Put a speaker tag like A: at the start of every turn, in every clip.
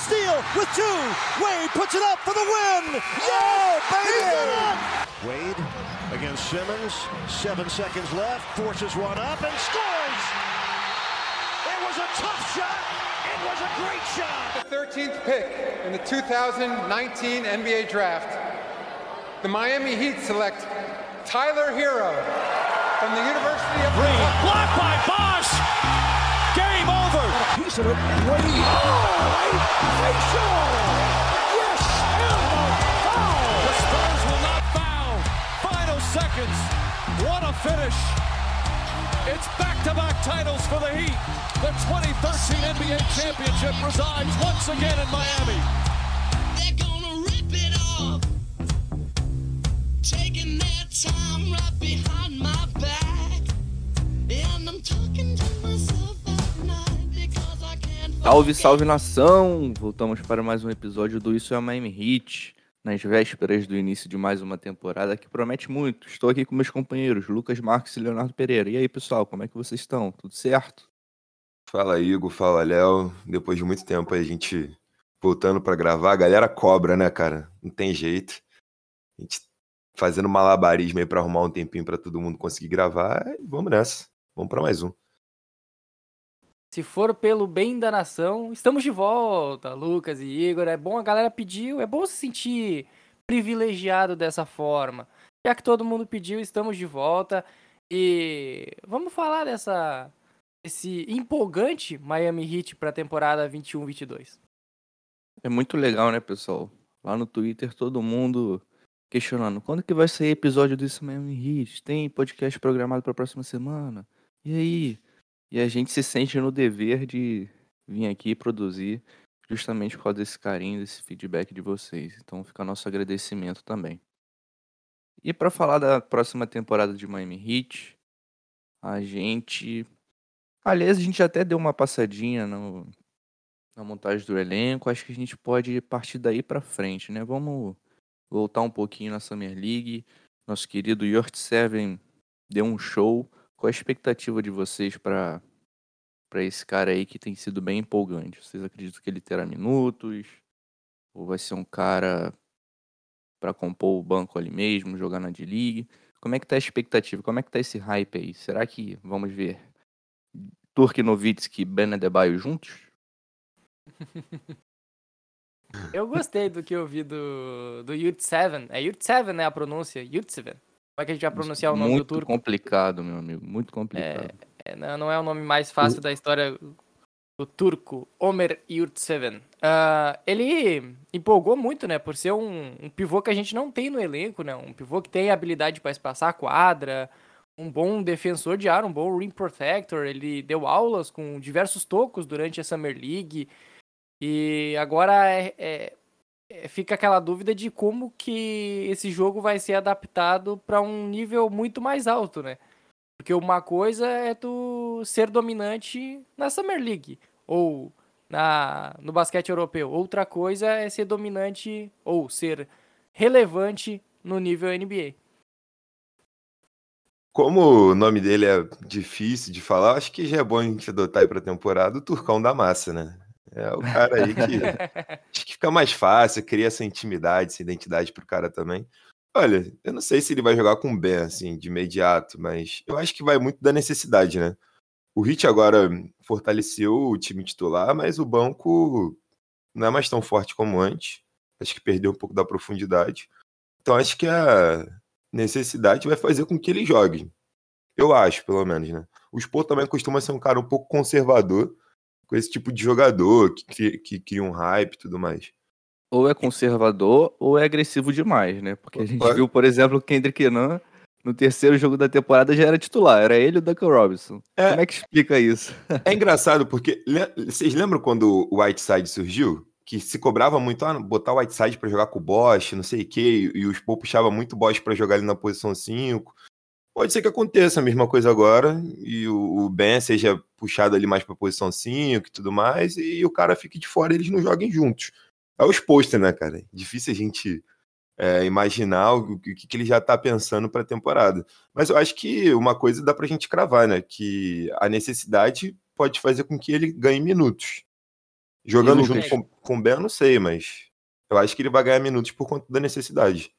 A: steal with two. Wade puts it up for the win. Yeah, baby! Wade against Simmons. Seven seconds left. Forces one up and scores. It was a tough shot. It was a great shot.
B: The 13th pick in the 2019 NBA Draft. The Miami Heat select Tyler Hero from the University of
A: Green. Blocked by Bosch. Game Oh, a facial. Yes, and a foul. The Spurs will not foul. Final seconds. What a finish. It's back-to-back titles for the Heat. The 2013 NBA championship resides once again in Miami.
C: Salve, salve nação! Voltamos para mais um episódio do Isso é Miami Heat, nas vésperas do início de mais uma temporada que promete muito. Estou aqui com meus companheiros Lucas Marques e Leonardo Pereira. E aí, pessoal, como é que vocês estão? Tudo certo?
D: Fala Igor, fala Léo. Depois de muito tempo a gente voltando pra gravar, a galera cobra, né, cara? Não tem jeito. A gente fazendo malabarismo aí pra arrumar um tempinho pra todo mundo conseguir gravar. e vamos nessa. Vamos pra mais um.
E: Se for pelo bem da nação, estamos de volta, Lucas e Igor. É bom, a galera pediu, é bom se sentir privilegiado dessa forma. Já que todo mundo pediu, estamos de volta. E vamos falar dessa esse empolgante Miami Heat para a temporada 21-22.
C: É muito legal, né, pessoal? Lá no Twitter, todo mundo questionando quando que vai sair episódio é Miami Heat? Tem podcast programado para a próxima semana? E aí? E a gente se sente no dever de vir aqui produzir justamente por causa desse carinho, desse feedback de vocês. Então fica nosso agradecimento também. E para falar da próxima temporada de Miami Heat, a gente. Aliás, a gente até deu uma passadinha no... na montagem do elenco. Acho que a gente pode partir daí para frente, né? Vamos voltar um pouquinho na Summer League. Nosso querido Yort Seven deu um show. Qual a expectativa de vocês para para esse cara aí que tem sido bem empolgante? Vocês acreditam que ele terá minutos? Ou vai ser um cara para compor o banco ali mesmo, jogar na D-League? Como é que tá a expectativa? Como é que tá esse hype aí? Será que vamos ver Turk Nowitzki e Ben Adebayo juntos?
E: Eu gostei do que eu vi do, do Yurt Seven. É Yurt Seven, né? A pronúncia. Yurt Seven. Como é que a gente vai pronunciar o nome
C: muito
E: do turco?
C: complicado, meu amigo. Muito complicado.
E: É, não, não é o nome mais fácil da história do turco, Omer Yurtseven. Ah, ele empolgou muito, né, por ser um, um pivô que a gente não tem no elenco, né, um pivô que tem habilidade para espaçar a quadra, um bom defensor de ar, um bom rim protector, ele deu aulas com diversos tocos durante a Summer League, e agora é- é- é, fica aquela dúvida de como que esse jogo vai ser adaptado para um nível muito mais alto, né? Porque uma coisa é tu ser dominante na Summer League ou na, no basquete europeu. Outra coisa é ser dominante ou ser relevante no nível NBA.
D: Como o nome dele é difícil de falar, acho que já é bom a gente adotar aí pra temporada o Turcão da Massa, né? É o cara aí que acho que fica mais fácil, cria essa intimidade, essa identidade pro cara também. Olha, eu não sei se ele vai jogar com o Ben, assim, de imediato, mas eu acho que vai muito da necessidade, né? O Hit agora fortaleceu o time titular, mas o banco não é mais tão forte como antes. Acho que perdeu um pouco da profundidade. Então acho que a necessidade vai fazer com que ele jogue. Eu acho, pelo menos, né? O Sport também costuma ser um cara um pouco conservador com esse tipo de jogador que, cria- que cria um hype e tudo mais.
C: Ou é conservador ou é agressivo demais, né? Porque a gente viu, por exemplo, o Kendrick Nunn no terceiro jogo da temporada já era titular, era ele e o Duncan Robinson.
D: É.
C: Como é que explica isso?
D: É engraçado porque vocês lembram quando o Whiteside surgiu? Que se cobrava muito, ah, botar o Whiteside pra jogar com o Bosch, não sei o quê, e o Spo puxava muito o Bosch pra jogar ali na posição 5. Pode ser que aconteça a mesma coisa agora, e o, o Ben seja puxado ali mais pra posição 5 e tudo mais, e o cara fique de fora e eles não joguem juntos. É os posters, né, cara? Difícil a gente é, imaginar o que, que ele já tá pensando pra temporada. Mas eu acho que uma coisa dá pra gente cravar, né? Que a necessidade pode fazer com que ele ganhe minutos. Jogando junto com, com o Ben, eu não sei, mas eu acho que ele vai ganhar minutos por conta da necessidade.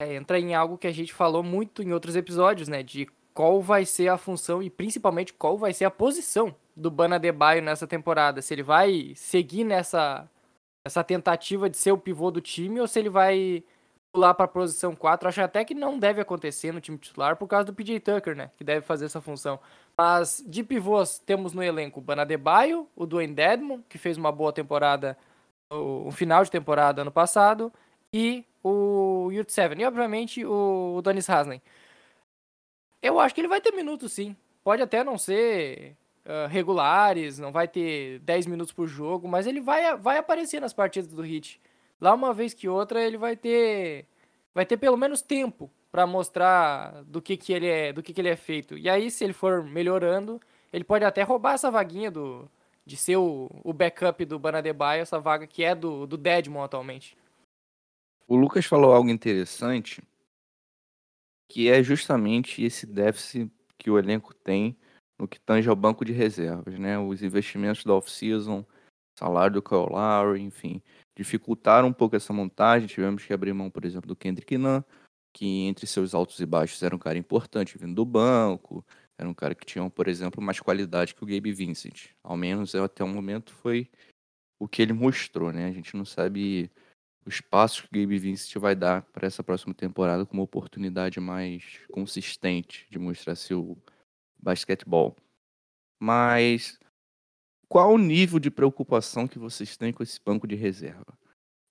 E: É, entra em algo que a gente falou muito em outros episódios, né? De qual vai ser a função e principalmente qual vai ser a posição do Bana Debaio nessa temporada. Se ele vai seguir nessa, nessa tentativa de ser o pivô do time ou se ele vai pular para a posição 4. Acho até que não deve acontecer no time titular por causa do PJ Tucker, né? Que deve fazer essa função. Mas de pivôs temos no elenco o Bana Debaio, o Dwayne Dedmon, que fez uma boa temporada, um final de temporada ano passado, e o Yurt Seven. E obviamente o, Donis Haslem. Eu acho que ele vai ter minutos sim. Pode até não ser ah, regulares, não vai ter 10 minutos por jogo, mas ele vai, vai aparecer nas partidas do Hit. Lá uma vez que outra ele vai ter vai ter pelo menos tempo para mostrar do que, que ele é, do que, que ele é feito. E aí se ele for melhorando, ele pode até roubar essa vaguinha do de ser o, o backup do Banadebaio, essa vaga que é do, do Deadmon atualmente.
C: O Lucas falou algo interessante, que é justamente esse déficit que o elenco tem no que tange ao banco de reservas, né? Os investimentos da off-season, salário do Kyle Lowry, enfim, dificultaram um pouco essa montagem. Tivemos que abrir mão, por exemplo, do Kendrick Nunn, que entre seus altos e baixos era um cara importante vindo do banco, era um cara que tinha, por exemplo, mais qualidade que o Gabe Vincent. Ao menos até o momento foi o que ele mostrou, né? A gente não sabe os passos que o Gabe Vincent vai dar para essa próxima temporada como oportunidade mais consistente de mostrar seu basquetebol. Mas qual o nível de preocupação que vocês têm com esse banco de reserva?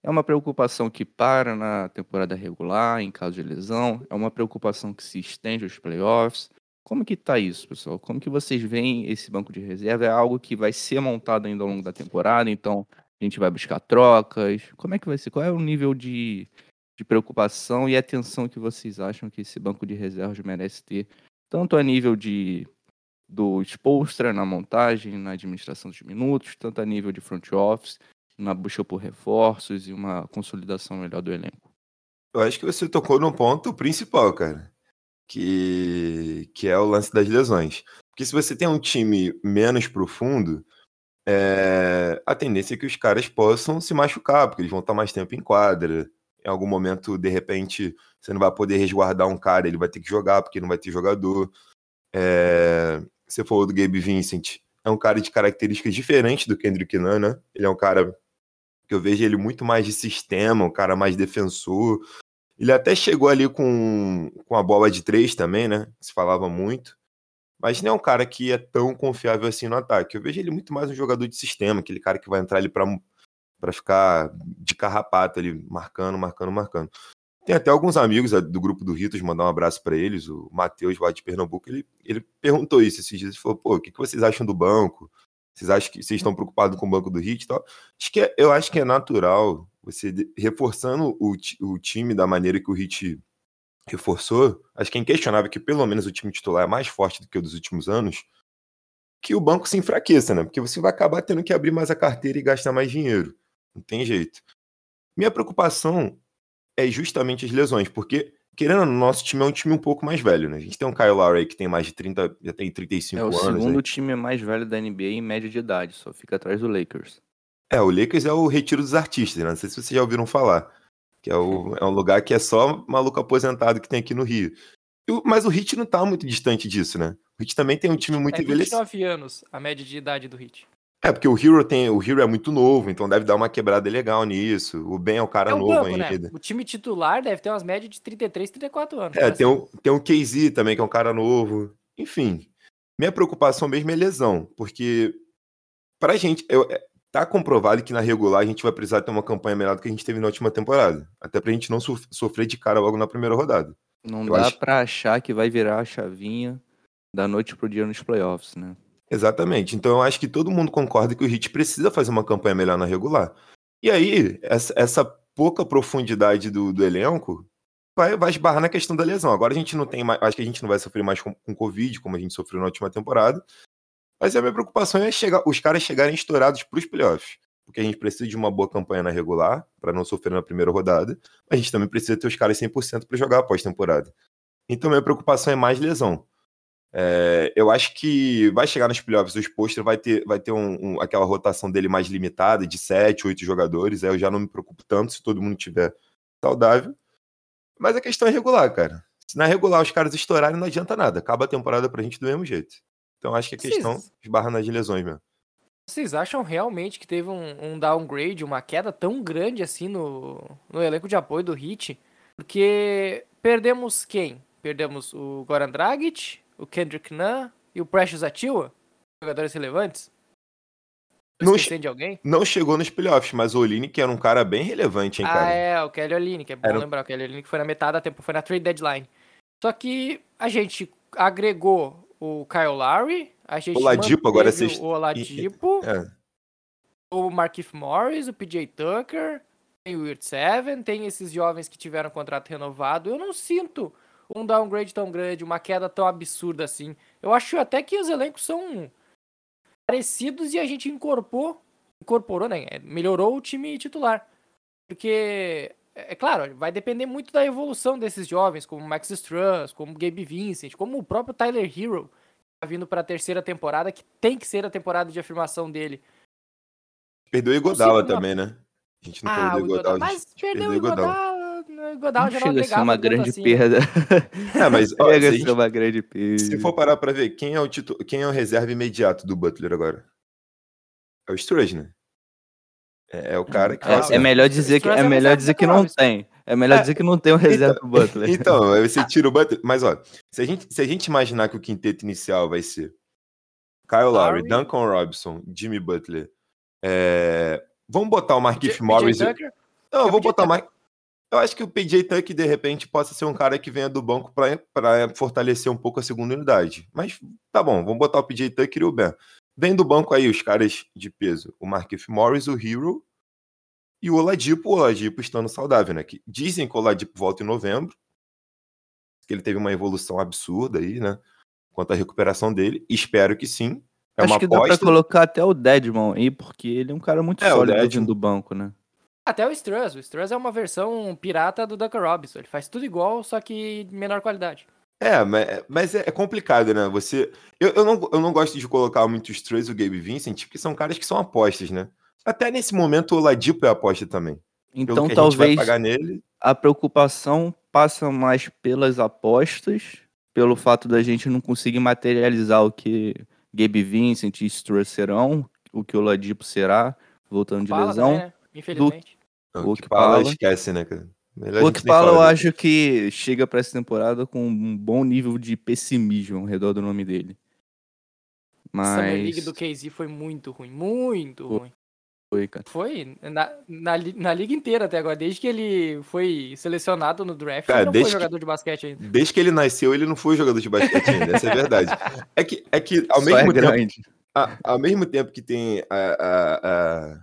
C: É uma preocupação que para na temporada regular, em caso de lesão? É uma preocupação que se estende aos playoffs? Como que tá isso, pessoal? Como que vocês veem esse banco de reserva? É algo que vai ser montado ainda ao longo da temporada, então a gente vai buscar trocas? Como é que vai ser? Qual é o nível de, de preocupação e atenção que vocês acham que esse banco de reservas merece ter, tanto a nível de do Spolstra na montagem, na administração dos minutos, tanto a nível de front office, na busca por reforços e uma consolidação melhor do elenco?
D: Eu acho que você tocou no ponto principal, cara. Que, que é o lance das lesões. Porque se você tem um time menos profundo, é, a tendência é que os caras possam se machucar, porque eles vão estar mais tempo em quadra. Em algum momento, de repente, você não vai poder resguardar um cara, ele vai ter que jogar, porque não vai ter jogador. É, você falou do Gabe Vincent, é um cara de características diferentes do Kendrick Nunn, né? Ele é um cara que eu vejo ele muito mais de sistema, um cara mais defensor. Ele até chegou ali com, com a bola de três também, né? Se falava muito. Mas não é um cara que é tão confiável assim no ataque. Eu vejo ele muito mais um jogador de sistema, aquele cara que vai entrar ali pra ficar de carrapato ali, marcando, marcando, marcando. Tem até alguns amigos eh, do grupo do Ritos, mandar um abraço para eles, o Matheus lá de Pernambuco, ele, ele perguntou isso esses dias, ele falou, pô, o que, que vocês acham do banco? Vocês acham que vocês estão preocupados com o banco do Hit e tal? Acho que é- eu acho que é natural você reforçando o, o time da maneira que o Hit reforçou. Acho que é inquestionável que pelo menos o time titular é mais forte do que o dos últimos anos. Que o banco se enfraqueça, né? Porque você vai acabar tendo que abrir mais a carteira e gastar mais dinheiro. Não tem jeito. Minha preocupação é justamente as lesões, porque, querendo ou não, nosso time é um time um pouco mais velho, né? A gente tem um Kyle Lowry que tem mais de 30, já tem 35
C: É o
D: anos.
C: segundo
D: né?
C: time mais velho da NBA em média de idade, só fica atrás do Lakers.
D: É, o Lakers é o retiro dos artistas, né? Não sei se vocês já ouviram falar. Que é, o, é um lugar que é só maluco aposentado que tem aqui no Rio. Mas o Hit não tá muito distante disso, né? O Hit também tem um time muito
E: é
D: envelhecido.
E: 29 anos a média de idade do Hit.
D: É, porque o Hero tem. O Hero é muito novo, então deve dar uma quebrada legal nisso. O Ben é o cara
E: É o
D: novo
E: banco, né?
D: ainda.
E: O time titular deve ter umas médias de 33, 34 anos.
D: É,
E: pra
D: tem o, tem o KZ também, que é um cara novo. Enfim, minha preocupação mesmo é lesão, porque pra gente, eu, é, tá comprovado que na regular a gente vai precisar ter uma campanha melhor do que a gente teve na última temporada. Até pra gente não sof- sofrer de cara logo na primeira rodada.
C: Não
D: Eu
C: dá
D: acho-
C: pra achar que vai virar a chavinha da noite pro dia nos playoffs, né?
D: Exatamente. Então eu acho que todo mundo concorda que o Heat precisa fazer uma campanha melhor na regular. E aí, essa, essa pouca profundidade do, do elenco vai, vai esbarrar na questão da lesão. Agora a gente não tem mais. Acho que a gente não vai sofrer mais com, com Covid, como a gente sofreu na última temporada. Mas a minha preocupação é chegar, os caras chegarem estourados para os playoffs. Porque a gente precisa de uma boa campanha na regular, para não sofrer na primeira rodada. A gente também precisa ter os caras 100% para jogar após temporada. Então minha preocupação é mais lesão. É, eu acho que vai chegar nos playoffs, o Spolstra vai ter, vai ter um, um- aquela rotação dele mais limitada, de 7, 8 jogadores. Aí eu já não me preocupo tanto se todo mundo tiver saudável. Mas a questão é regular, cara. Se na regular os caras estourarem, não adianta nada. Acaba a temporada pra gente do mesmo jeito. Então acho que a
E: Vocês-
D: questão esbarra nas lesões mesmo.
E: Vocês acham realmente que teve um, um downgrade, uma queda tão grande assim no, no elenco de apoio do Hit? Porque perdemos quem? Perdemos o Goran Dragic, o Kendrick Nunn e o Precious Achiuwa? Jogadores relevantes?
D: Não? Não chegou nos playoffs, mas o que era um cara bem relevante, hein,
E: Ah,
D: cara?
E: é, o Kelly Olynyk, é bom
D: Era-
E: lembrar. O Kelly Olynyk foi na metade da tempo, foi na trade deadline. Só que a gente agregou o Kyle Lowry, a gente
D: Oladipo, agora vocês-
E: o Oladipo,
D: É.
E: o Markif Morris, o PJ Tucker, tem o Weird Seven, tem esses jovens que tiveram contrato renovado. Eu não sinto um downgrade tão grande, uma queda tão absurda assim. Eu acho até que os elencos são parecidos e a gente incorporou, incorporou, né? Melhorou o time titular. Porque, é é claro, vai depender muito da evolução desses jovens, como o Max Struss, como o Gabe Vincent, como o próprio Tyler Hero, que tá vindo para a terceira temporada, que tem que ser a temporada de afirmação dele.
D: Perdeu o Igodala também, né? A gente não
E: Ah,
D: perdeu
E: o
D: Igodala.
E: Mas perdeu o.
D: Iguodala.
E: O Iguodala
C: Não
E: já não
C: chega a uma grande
E: assim, né?
C: perda.
D: É, mas ó, se,
C: Chega
D: a
C: a ser
D: gente-
C: uma grande perda.
D: se for parar pra ver, quem é o titu... quem é o reserva imediato do Butler agora? É o Strudge, né? É, é o cara que
E: Ah,
D: faz
C: É, é melhor dizer que, é
E: é
C: melhor dizer
E: do
C: que não tem. É melhor dizer que não tem um reserva pro Butler.
D: Então, você tira o Butler. Mas, ó, se a gente, se a gente imaginar que o quinteto inicial vai ser Kyle Lowry,
E: Lowry.
D: Duncan Robinson, Jimmy Butler. é, Vamos botar o
E: PJ
D: Morris.
E: Tucker,
D: Não, eu
E: É
D: vou
E: o
D: botar mais. Eu acho que o PJ Tuck, de repente, possa ser um cara que venha do banco para fortalecer um pouco a segunda unidade. Mas tá bom, vamos botar o PJ Tuck e o Ben. Vem do banco aí os caras de peso: o Markif Morris, o Hero e o Oladipo. O Oladipo estando saudável, né? Que dizem que o Oladipo volta em novembro, que ele teve uma evolução absurda aí, né? Quanto à recuperação dele. Espero que sim. É
C: Acho
D: uma
C: que dá pra colocar até o Deadmon aí, porque ele é um cara muito
D: É, o
C: sólido
D: Deadmon.
C: vindo do banco, né?
E: Até o Struss. O Struss é uma versão pirata do Duncan Robinson. Ele faz tudo igual, só que de menor qualidade.
D: É, mas, mas é, é complicado, né? Você. Eu, eu, não, eu não gosto de colocar muito os Três e o Gabe Vincent, porque são caras que são apostas, né? Até nesse momento o Ladipo é aposta também.
C: Então
D: que a gente vai
C: talvez
D: pagar nele.
C: a preocupação passa mais pelas apostas, pelo fato da gente não conseguir materializar o que Gabe Vincent e Struss serão, o que o Ladipo será, voltando de
E: Fala
C: lesão.
E: também, né? Infelizmente.
D: O
C: o
D: que fala. esquece, né, cara? Melhor a
C: O que fala, eu acho que chega pra essa temporada com um bom nível de pessimismo ao redor do nome dele.
E: A Summer League
C: Mas
E: do KZ foi muito ruim. Muito
C: Foi.
E: ruim.
C: foi, cara.
E: Foi na, na, na liga inteira até agora. Desde que ele foi selecionado no draft,
D: Cara,
E: ele não foi
D: desde que-
E: jogador de basquete ainda.
D: Desde que ele nasceu, ele não foi jogador de basquete ainda, essa é a verdade. É que, é que ao
C: Só
D: mesmo
C: é
D: tempo. a- ao mesmo tempo que tem a- a- a-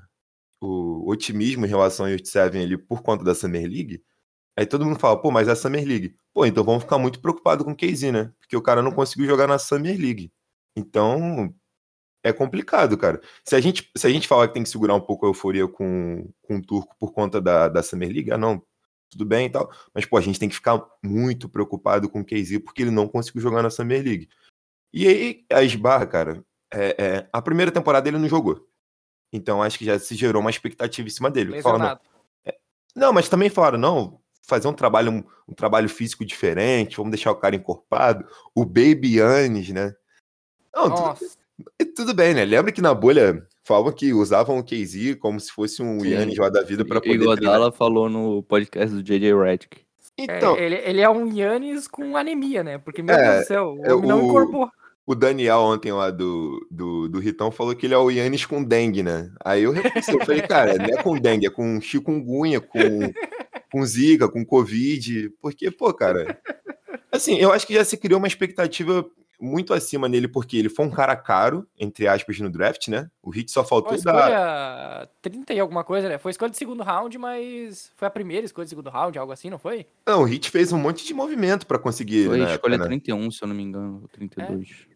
D: o otimismo em relação ao Seven ali por conta da Summer League, aí todo mundo fala, pô, mas é a Summer League. Pô, então vamos ficar muito preocupados com o KZ, né? Porque o cara não conseguiu jogar na Summer League. Então, é complicado, cara. Se a gente, se a gente falar que tem que segurar um pouco a euforia com, com o Turco por conta da, da Summer League, ah, não, tudo bem e tal. Mas, pô, a gente tem que ficar muito preocupado com o KZ porque ele não conseguiu jogar na Summer League. E aí, a Esbarra, cara, é, é, a primeira temporada ele não jogou. Então acho que já se gerou uma expectativa em cima dele. Falaram,
E: Lesionado.
D: não, mas também falaram, não, fazer um trabalho, um, um trabalho físico diferente, vamos deixar o cara encorpado. O Baby Yannis, né? Não, tudo,
E: Nossa.
D: tudo bem, né? Lembra que na bolha falavam que usavam o KZ como se fosse um. Yannis lá da vida para
C: E
D: poder treinar.
C: Godala falou no podcast do JJ Redick.
E: É,
D: Então,
E: ele, ele é um Yannis com anemia, né? Porque, meu
D: É,
E: Deus do céu, o
D: é
E: homem não
D: o-
E: incorporou.
D: O Daniel ontem lá do, do, do Ritão falou que ele é o Yannis com dengue, né? Aí eu repensei, eu falei, cara, não é com dengue, é com chikungunya, com, com zika, com covid, porque, pô, cara, assim, eu acho que já se criou uma expectativa muito acima nele, porque ele foi um cara caro, entre aspas, no draft, né? O Hit só
E: Foi
D: faltou
E: a
D: dar...
E: escolha 30 e alguma coisa, né? Foi escolha de segundo round, mas foi a primeira escolha de segundo round, algo assim, não foi?
D: Não, o Hit fez um monte de movimento pra conseguir ele
C: Foi
D: na
C: escolha
D: né?
C: 31, se eu não me engano, ou 32.
D: É,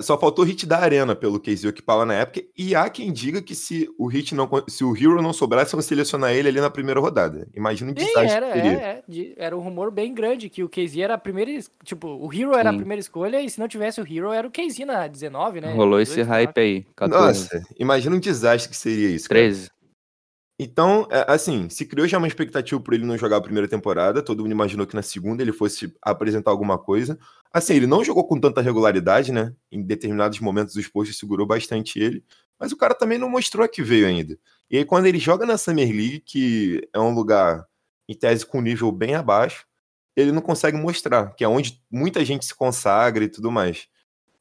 D: só faltou o hit da arena, pelo que eles Okpala na época. E há quem diga que se o hit não. Se o Hero não sobrasse, iam selecionar ele ali na primeira rodada. Imagina o
E: Sim,
D: desastre
E: era,
D: que seria.
E: é, é, era um rumor bem grande que o KZ era a primeira. Tipo, o Hero era a primeira escolha e se não tivesse o Hero era o KZ na 19, né?
C: Rolou esse
E: 18,
C: hype aí. 14,
D: Nossa, imagina um desastre que seria isso. cara.
C: 13.
D: Então, é, assim, se criou já uma expectativa por ele não jogar a primeira temporada. Todo mundo imaginou que na segunda ele fosse apresentar alguma coisa. Assim, ele não jogou com tanta regularidade, né? Em determinados momentos os postos segurou bastante ele. Mas o cara também não mostrou a que veio ainda. E aí, quando ele joga na Summer League, que é um lugar, em tese, com nível bem abaixo, ele não consegue mostrar, que é onde muita gente se consagra e tudo mais.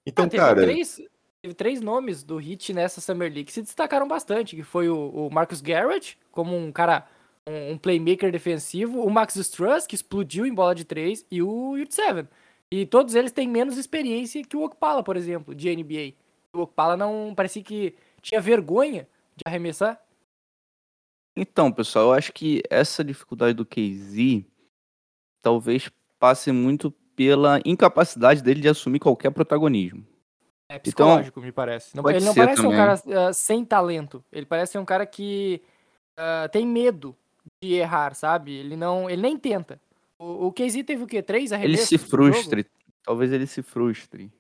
D: Então,
E: Ah,
D: cara.
E: três, teve três nomes do Hit nessa Summer League que se destacaram bastante, que foi o, o Marcus Garrett, como um cara, um, um playmaker defensivo, o Max Struss, que explodiu em bola de três, e o Yurt. E todos eles têm menos experiência que o Okpala, por exemplo, de NBA. O Okpala não parecia que tinha vergonha de arremessar.
C: Então, pessoal, eu acho que essa dificuldade do KZ talvez passe muito pela incapacidade dele de assumir qualquer protagonismo.
E: É psicológico, me parece. Não-
C: Então,
E: ele não parece um
C: também.
E: cara ah, sem talento. Ele parece ser um cara que ah, tem medo de errar, sabe? Ele não, ele nem tenta. O, o KZ teve o quê? Três
C: Ele
E: arremessos?
C: se
E: no jogo?
C: frustre. Talvez ele se frustre.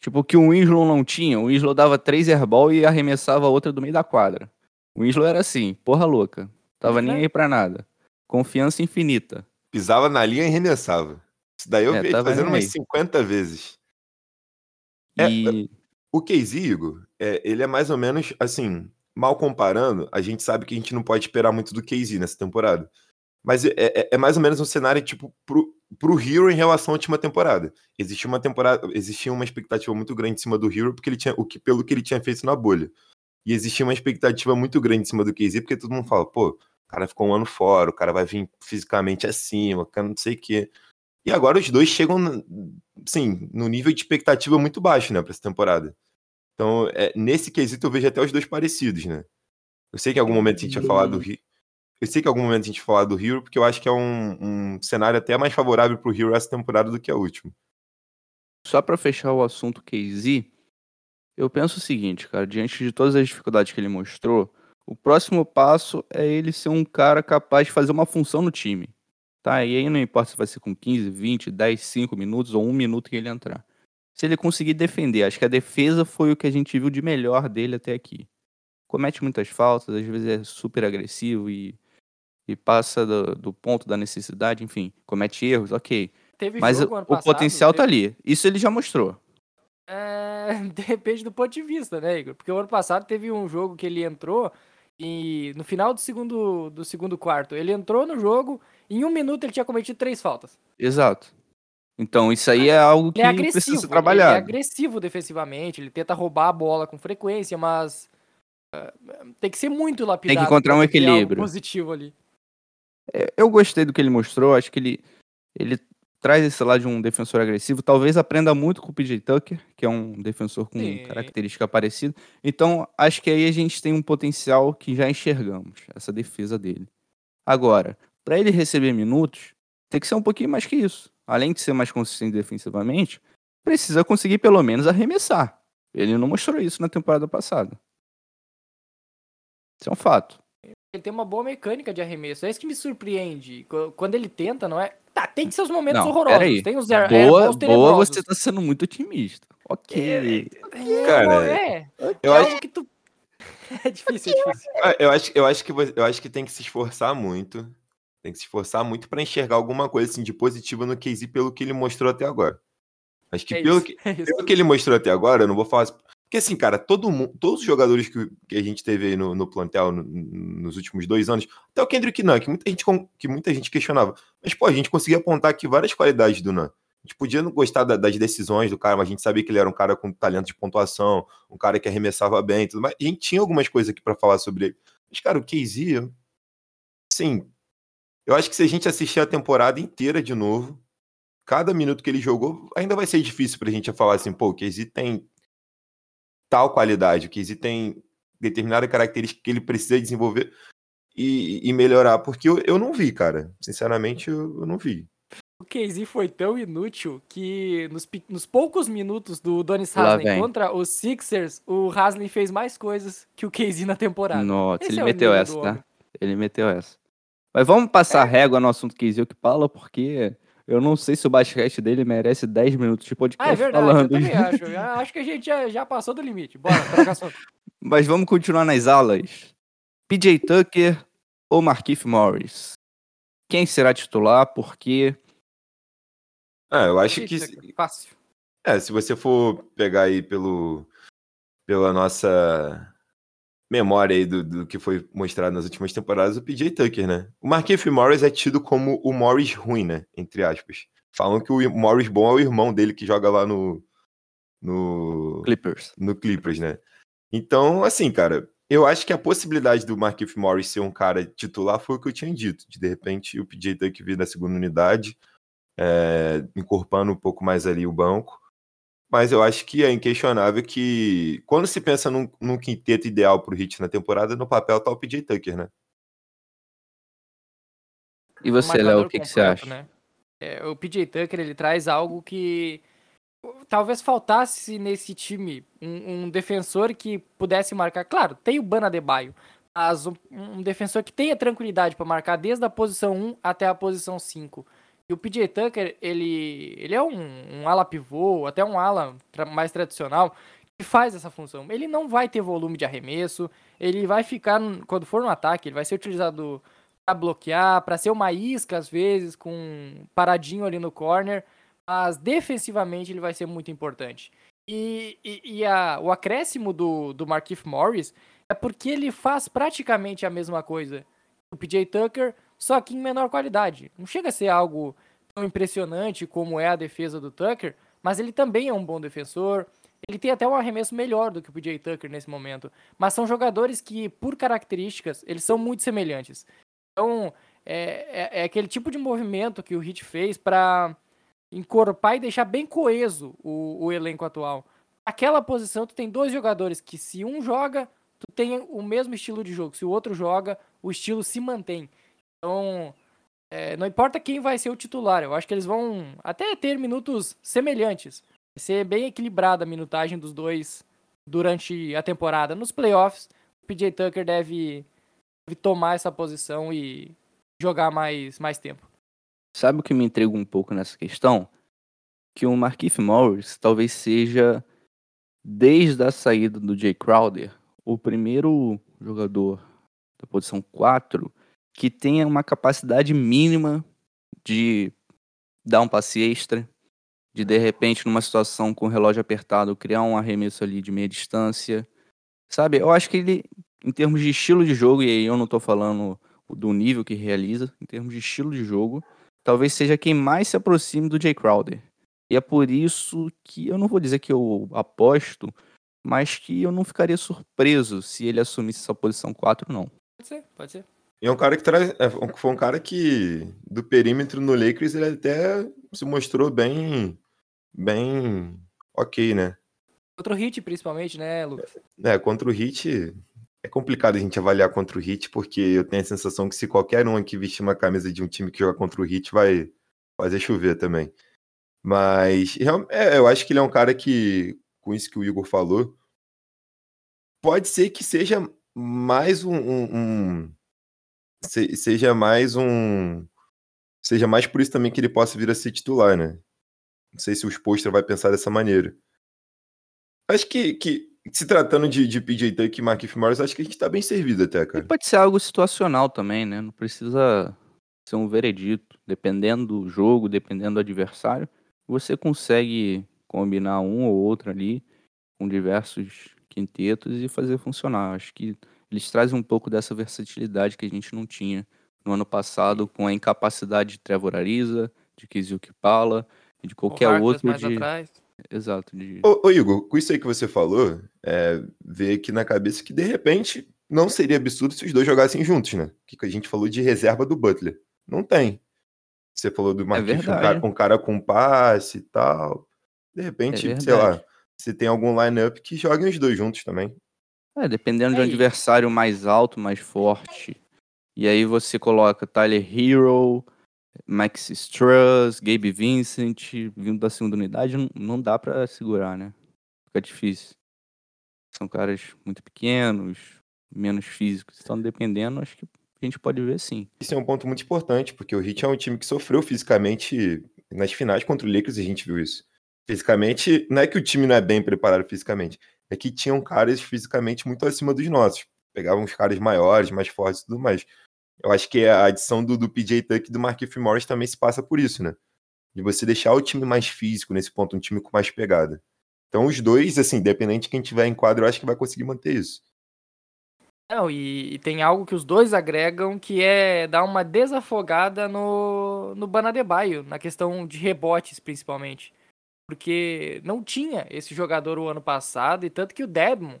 C: Tipo o que o Winslow não tinha. O Winslow dava três airball e arremessava a outra do meio da quadra. O Winslow era assim, porra louca. Tava nem
E: É.
C: aí pra nada. Confiança infinita.
D: pisava na linha e arremessava. Isso daí eu
C: É,
D: vi ele fazendo
C: nem
D: umas
C: aí.
D: 50 vezes. É,
C: E
D: O Casey, Igor, é, ele é mais ou menos assim, mal comparando, a gente sabe que a gente não pode esperar muito do Casey nessa temporada. Mas é, é- é mais ou menos um cenário tipo pro, pro Hero em relação à última temporada. Existia uma temporada, existia uma expectativa muito grande em cima do Hero porque ele tinha o que pelo que ele tinha feito na bolha. E existia uma expectativa muito grande em cima do Casey porque todo mundo fala, pô, o cara ficou um ano fora, o cara vai vir fisicamente acima, o cara não sei o quê. E agora os dois chegam, sim, no nível de expectativa muito baixo, né, pra essa temporada. Então, é, nesse quesito eu vejo até os dois parecidos, né? Eu sei que em algum momento a gente ia falar do Rio. Eu sei que em algum momento a gente ia falar do Hero, porque eu acho que é um, um cenário até mais favorável pro Hero essa temporada do que a última.
C: só pra fechar o assunto KZ, eu penso o seguinte, cara, diante de todas as dificuldades que ele mostrou, o próximo passo é ele ser um cara capaz de fazer uma função no time. Tá? E aí não importa se vai ser com 15, 20, 10, 5 minutos ou um minuto que ele entrar. Se ele conseguir defender, acho que a defesa foi o que a gente viu de melhor dele até aqui. Comete muitas faltas, às vezes é super agressivo e, e passa do, do ponto da necessidade, enfim, comete erros, ok.
E: Teve
C: Mas o
E: passado,
C: potencial tá
E: teve-
C: ali. Isso ele já mostrou.
E: É, depende do ponto de vista, né, Igor? Porque o ano passado teve um jogo que ele entrou e no final do segundo, do segundo quarto, ele entrou no jogo e em um minuto ele tinha cometido três faltas.
C: Exato. Então, isso aí é algo que
E: Ele é
C: precisa ser
E: ele é
C: trabalhado.
E: agressivo defensivamente, ele tenta roubar a bola com frequência, mas ah, tem que ser muito lapidado.
C: encontrar
E: pra
C: um
E: tu ter algo
C: equilíbrio.
E: positivo ali.
C: É, Eu gostei do que ele mostrou, acho que ele, ele traz esse lado de um defensor agressivo, talvez aprenda muito com o PJ Tucker, que é um defensor com
E: Sim.
C: característica parecida. Então, acho que aí a gente tem um potencial que já enxergamos, essa defesa dele. Agora, para ele receber minutos, tem que ser um pouquinho mais que isso. Além de ser mais consistente defensivamente, precisa conseguir pelo menos arremessar. Ele não mostrou isso na temporada passada. Isso é um fato.
E: Ele tem uma boa mecânica de arremesso. É isso que me surpreende. Qu- Quando ele tenta, não é. Tá, tem seus momentos
C: Não,
E: horrorosos.
C: peraí.
E: Tem os
C: Boa, boa, você tá sendo muito otimista. Ok.
E: É,
D: Cara,
E: é.
D: Eu
E: é
D: acho,
E: que tu. É difícil, é difícil.
D: eu, acho, eu, acho que, eu acho que tem que se esforçar muito. Tem que se esforçar muito pra enxergar alguma coisa assim, de positiva no Casey pelo que ele mostrou até agora. Acho que
E: É
D: pelo
E: isso,
D: que,
E: é.
D: Pelo que ele mostrou até agora, eu não vou falar. Porque assim, cara, todo mundo, todos os jogadores que, que a gente teve aí no, no plantel no- nos últimos dois anos, até o Kendrick Nunn, que muita gente, que muita gente questionava. Mas, pô, a gente conseguia apontar aqui várias qualidades do Nunn. A gente podia não gostar da- das decisões do cara, mas a gente sabia que ele era um cara com talento de pontuação, um cara que arremessava bem e tudo mais. A gente tinha algumas coisas aqui pra falar sobre ele. Mas, cara, o eu- assim, eu acho que se a gente assistir a temporada inteira de novo, cada minuto que ele jogou, ainda vai ser difícil pra gente falar assim, pô, o KZ tem tal qualidade, o KZ tem determinada característica que ele precisa desenvolver e, e melhorar, porque eu, eu não vi, cara. Sinceramente, eu, eu não vi.
E: O Casey foi tão inútil que nos, nos poucos minutos do Donis Haslem contra os Sixers, o Haslem fez mais coisas que o Casey na temporada.
C: Nossa,
E: Esse
C: ele
E: é
C: meteu essa, tá? Ele meteu essa. Mas vamos passar régua no assunto que que fala, porque eu não sei se o basquete dele merece 10 minutos de podcast
E: Ah, é verdade,
C: falando.
E: eu também acho. Eu acho que a gente já, já passou do limite. Bora, troca assunto.
C: Mas vamos continuar nas alas. PJ Tucker ou Markif Morris? Quem será titular? Por quê?
D: Ah, eu acho que.
E: Fácil.
D: É, se você for pegar aí pelo, pela nossa memória aí do, do que foi mostrado nas últimas temporadas, o PJ Tucker, né? O Marquinhos Morris é tido como o Morris ruim, né? Entre aspas. Falam que o Morris bom é o irmão dele que joga lá no, no,
C: Clippers.
D: no Clippers, né? Então, assim, cara, eu acho que a possibilidade do Marquinhos Morris ser um cara titular foi o que eu tinha dito. De, de repente, o PJ Tucker vir da segunda unidade, é, encorpando um pouco mais ali o banco. Mas eu acho que é inquestionável que quando se pensa num, num quinteto ideal pro Hit na temporada, no papel tá o PJ Tucker, né?
C: E você,
E: marcador
C: Léo, o que, que você acha?
E: né? É, o PJ Tucker, ele traz algo que talvez faltasse nesse time. Um, um defensor que pudesse marcar. Claro, tem o Bana Debaio, mas um, um defensor que tenha tranquilidade para marcar desde a posição 1 até a posição 5. E o PJ Tucker, ele, ele é um, um ala pivô, até um ala mais tradicional, que faz essa função. Ele não vai ter volume de arremesso, ele vai ficar, quando for no ataque, ele vai ser utilizado para bloquear, para ser uma isca às vezes, com um paradinho ali no corner, mas defensivamente ele vai ser muito importante. E, e, e a- o acréscimo do, do Morris é porque ele faz praticamente a mesma coisa o PJ Tucker, só que em menor qualidade. Não chega a ser algo tão impressionante como é a defesa do Tucker, mas ele também é um bom defensor. Ele tem até um arremesso melhor do que o PJ Tucker nesse momento. Mas são jogadores que, por características, eles são muito semelhantes. Então, é, é, é aquele tipo de movimento que o Heat fez para encorpar e deixar bem coeso o, o elenco atual. Aquela posição, tu tem dois jogadores que, se um joga, tu tem o mesmo estilo de jogo. Se o outro joga, o estilo se mantém. Então, é, não importa quem vai ser o titular, eu acho que eles vão até ter minutos semelhantes. Vai ser bem equilibrada a minutagem dos dois durante a temporada. Nos playoffs, o PJ Tucker deve, deve tomar essa posição e jogar mais, mais tempo.
C: Sabe o que me intriga um pouco nessa questão? Que o Markif Morris talvez seja, desde a saída do Jay Crowder, o primeiro jogador da posição 4 que tenha uma capacidade mínima de dar um passe extra, de de repente, numa situação com o relógio apertado, criar um arremesso ali de meia distância. Sabe, eu acho que ele, em termos de estilo de jogo, e aí eu não tô falando do nível que realiza, em termos de estilo de jogo, talvez seja quem mais se aproxime do Jay Crowder. E é por isso que eu não vou dizer que eu aposto, mas que eu não ficaria surpreso se ele assumisse essa posição 4, não.
E: Pode ser, pode ser.
D: E é um cara que traz. é, foi um cara que, do perímetro no Lakers, ele até se mostrou bem. bem ok, né?
E: Outro hit, principalmente, né, Lucas?
D: É, contra o Heat. É complicado a gente avaliar contra o Heat, porque eu tenho a sensação que se qualquer um aqui vestir uma camisa de um time que joga contra o Heat, vai fazer chover também. Mas é, eu acho que ele é um cara que, com isso que o Igor falou, pode ser que seja mais um. um- um- se- seja mais um. Seja mais por isso também que ele possa vir a ser titular, né? Não sei se o Spolstra vai pensar dessa maneira. Acho que, que se tratando de, de PJ Tucker e Markif Morris, acho que a gente tá bem servido até,
C: E
D: cara.
C: pode ser algo situacional também, né? Não precisa ser um veredito. Dependendo do jogo, dependendo do adversário, você consegue combinar um ou outro ali com diversos quintetos e fazer funcionar. Acho que eles trazem um pouco dessa versatilidade que a gente não tinha no ano passado com a incapacidade de Trevor Ariza, de Kizuki Pala e de qualquer
E: o Harkless
C: outro
E: mais
C: de...
E: atrás.
C: Exato, de...
D: Ô, ô, Igor, com isso aí que você falou, é, veio aqui na cabeça que de repente não seria absurdo se os dois jogassem juntos, né? Que que a gente falou de reserva do Butler. Não tem. Você falou do Marquinhos, um,
C: verdade.
D: cara, um cara com passe e tal. De repente,
C: É
D: sei lá, se tem algum line-up que joguem os dois juntos também.
C: É, dependendo de um
E: É, e-
C: adversário mais alto, mais forte. E aí você coloca Tyler Hero, Max Struss, Gabe Vincent, vindo da segunda unidade, não, dá pra segurar, né? Fica difícil. São caras muito pequenos, menos físicos. Então, dependendo, acho que a gente pode ver sim.
D: Isso é um ponto muito importante, porque o Heat é um time que sofreu fisicamente nas finais contra o Lakers e a gente viu isso. Fisicamente, não é que o time não é bem preparado fisicamente, é que tinham caras fisicamente muito acima dos nossos. Pegavam os caras maiores, mais fortes e tudo mais. Eu acho que a adição do, do PJ Tuck e do Marquinhos Morris também se passa por isso, né? De você deixar o time mais físico nesse ponto, um time com mais pegada. Então, os dois, assim, independente de quem tiver em quadro, eu acho que vai conseguir manter isso.
E: Não, e, e tem algo que os dois agregam que é dar uma desafogada no, no Banadebaio, na questão de rebotes, principalmente. Porque não tinha esse jogador o ano passado, e tanto que o Dedmon,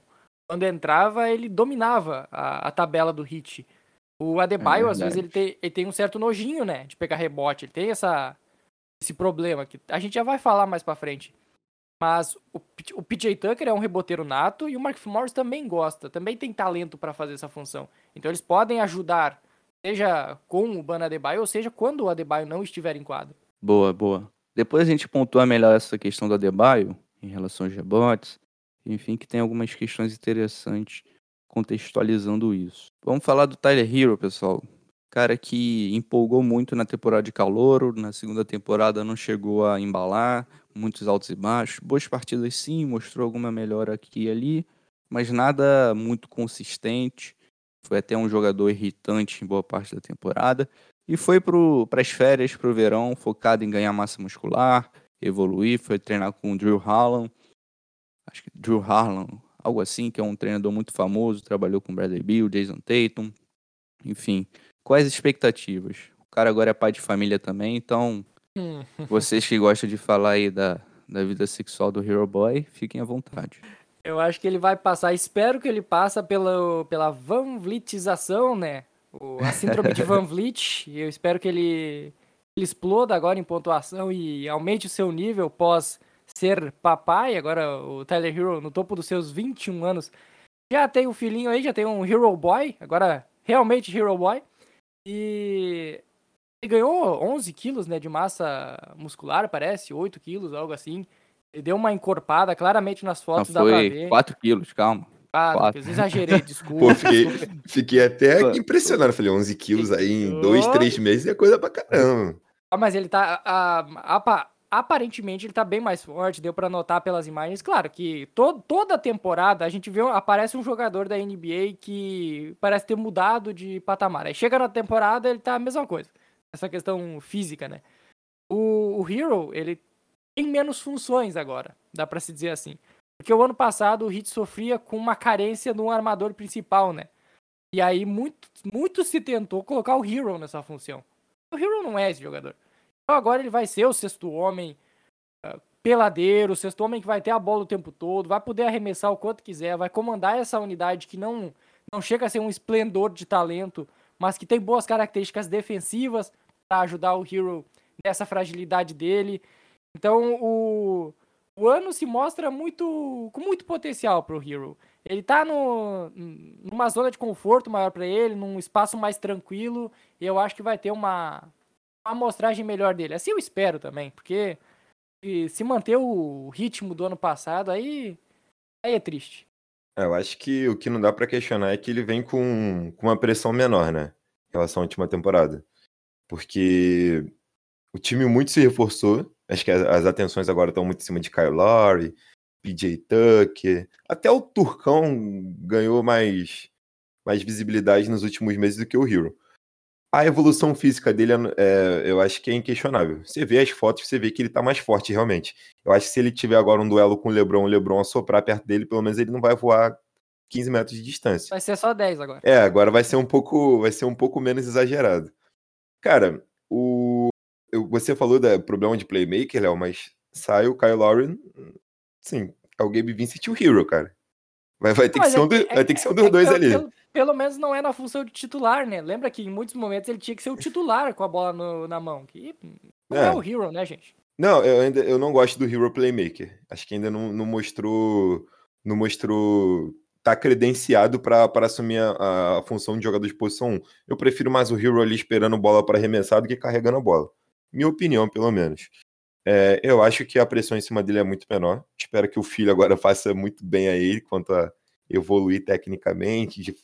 E: quando entrava, ele dominava a, a tabela do hit. O Adebayo, às vezes, ele tem, ele tem um certo nojinho, né, de pegar rebote. Ele tem essa, esse problema que a gente já vai falar mais pra frente. Mas o, o PJ Tucker é um reboteiro nato e o Mark Morris também gosta, também tem talento pra fazer essa função. Então eles podem ajudar, seja com o Bana Adebayo, ou seja quando o Adebayo não estiver em quadro.
C: Boa, boa. Depois a gente pontua melhor essa questão do Adebayo, em relação aos rebotes. Enfim, que tem algumas questões interessantes contextualizando isso. Vamos falar do Tyler Hero, pessoal. Cara que empolgou muito na temporada de calouro, na segunda temporada não chegou a embalar, muitos altos e baixos. Boas partidas sim, mostrou alguma melhora aqui e ali, mas nada muito consistente. Foi até um jogador irritante em boa parte da temporada. E foi para as férias, para o verão, focado em ganhar massa muscular, evoluir. Foi treinar com o Drew Harlan. Acho que Drew Harlan, algo assim, que é um treinador muito famoso. Trabalhou com Bradley Beal, Jason Tatum. Enfim, quais expectativas? O cara agora é pai de família também, então vocês que gostam de falar aí da, da vida sexual do Hero Boy, fiquem à vontade.
E: Eu acho que ele vai passar, espero que ele passe pela, pela Van Vlietização, né? O- a síndrome de Van Vliet. E eu espero que ele, ele exploda agora em pontuação e aumente o seu nível pós ser papai. Agora o Tyler Hero, no topo dos seus 21 anos, já tem um filhinho aí, já tem um Hero Boy. Agora, realmente Hero Boy. E ele ganhou 11 quilos né, de massa muscular, parece, 8 quilos, algo assim. Ele deu uma encorpada, claramente nas
C: Não,
E: fotos dá pra
C: foi
E: ver.
C: 4 quilos, calma.
E: Ah,
C: quatro.
E: Lucas, exagerei, desculpa.
D: Pô, fiquei, fiquei até impressionado. Falei, 11 quilos aí em dois, três meses é coisa pra caramba.
E: Ah, mas ele tá. a- aparentemente ele tá bem mais forte, deu pra notar pelas imagens. Claro que to, toda temporada a gente vê. Aparece um jogador da NBA que parece ter mudado de patamar. Aí chega na temporada, ele tá a mesma coisa. Essa questão física, né? O, o Hero, ele tem menos funções agora, dá pra se dizer assim. Porque o ano passado o Heat sofria com uma carência no armador principal, né? E aí muito, muito se tentou colocar o Hero nessa função. O Hero não é esse jogador. Então agora ele vai ser o sexto homem ah, peladeiro, o sexto homem que vai ter a bola o tempo todo, vai poder arremessar o quanto quiser, vai comandar essa unidade que não, não chega a ser um esplendor de talento, mas que tem boas características defensivas para ajudar o Hero nessa fragilidade dele. Então o, o ano se mostra muito com muito potencial para o Hero. Ele tá no, numa zona de conforto maior para ele, num espaço mais tranquilo, e eu acho que vai ter uma, uma amostragem melhor dele. Assim eu espero também, porque se- manter o ritmo do ano passado, aí, aí é triste.
D: É, Eu acho que o que não dá pra questionar é que ele vem com, com uma pressão menor, né? Em relação à última temporada. Porque o time muito se reforçou. Acho que as, as atenções agora estão muito em cima de Kyle Lowry, PJ Tucker. Até o Turcão ganhou mais, mais visibilidade nos últimos meses do que o Hero. A evolução física dele, é, eu acho que é inquestionável. Você vê as fotos, você vê que ele tá mais forte, realmente. Eu acho que se ele tiver agora um duelo com o LeBron, o LeBron assoprar perto dele, pelo menos ele não vai voar 15 metros de distância.
E: Vai ser só 10 agora.
D: É, agora vai ser um pouco, vai ser um pouco menos exagerado. Cara, eu- você falou do problema de playmaker, Léo, mas sai o Kyle Lowry, sim, é o Gabe Vincent e o Hero, cara. Vai, vai ter que
E: é
D: um, do-
E: é-
D: vai ter que ser um dos
E: é-
D: dois ali.
E: Pelo, pelo menos não é na função de titular, né? Lembra que em muitos momentos ele tinha que ser o titular com a bola no- na mão. Que não é.
D: É.
E: o Hero, né, gente?
D: Não, eu ainda eu não gosto do Hero Playmaker. Acho que ainda não, não mostrou não mostrou tá credenciado para assumir a, a, função de jogador de posição 1. Eu prefiro mais o Hero ali esperando bola para arremessar do que carregando a bola. Minha opinião, pelo menos. É, eu acho que a pressão em cima dele é muito menor. Espero que o filho agora faça muito bem a ele quanto a evoluir tecnicamente. De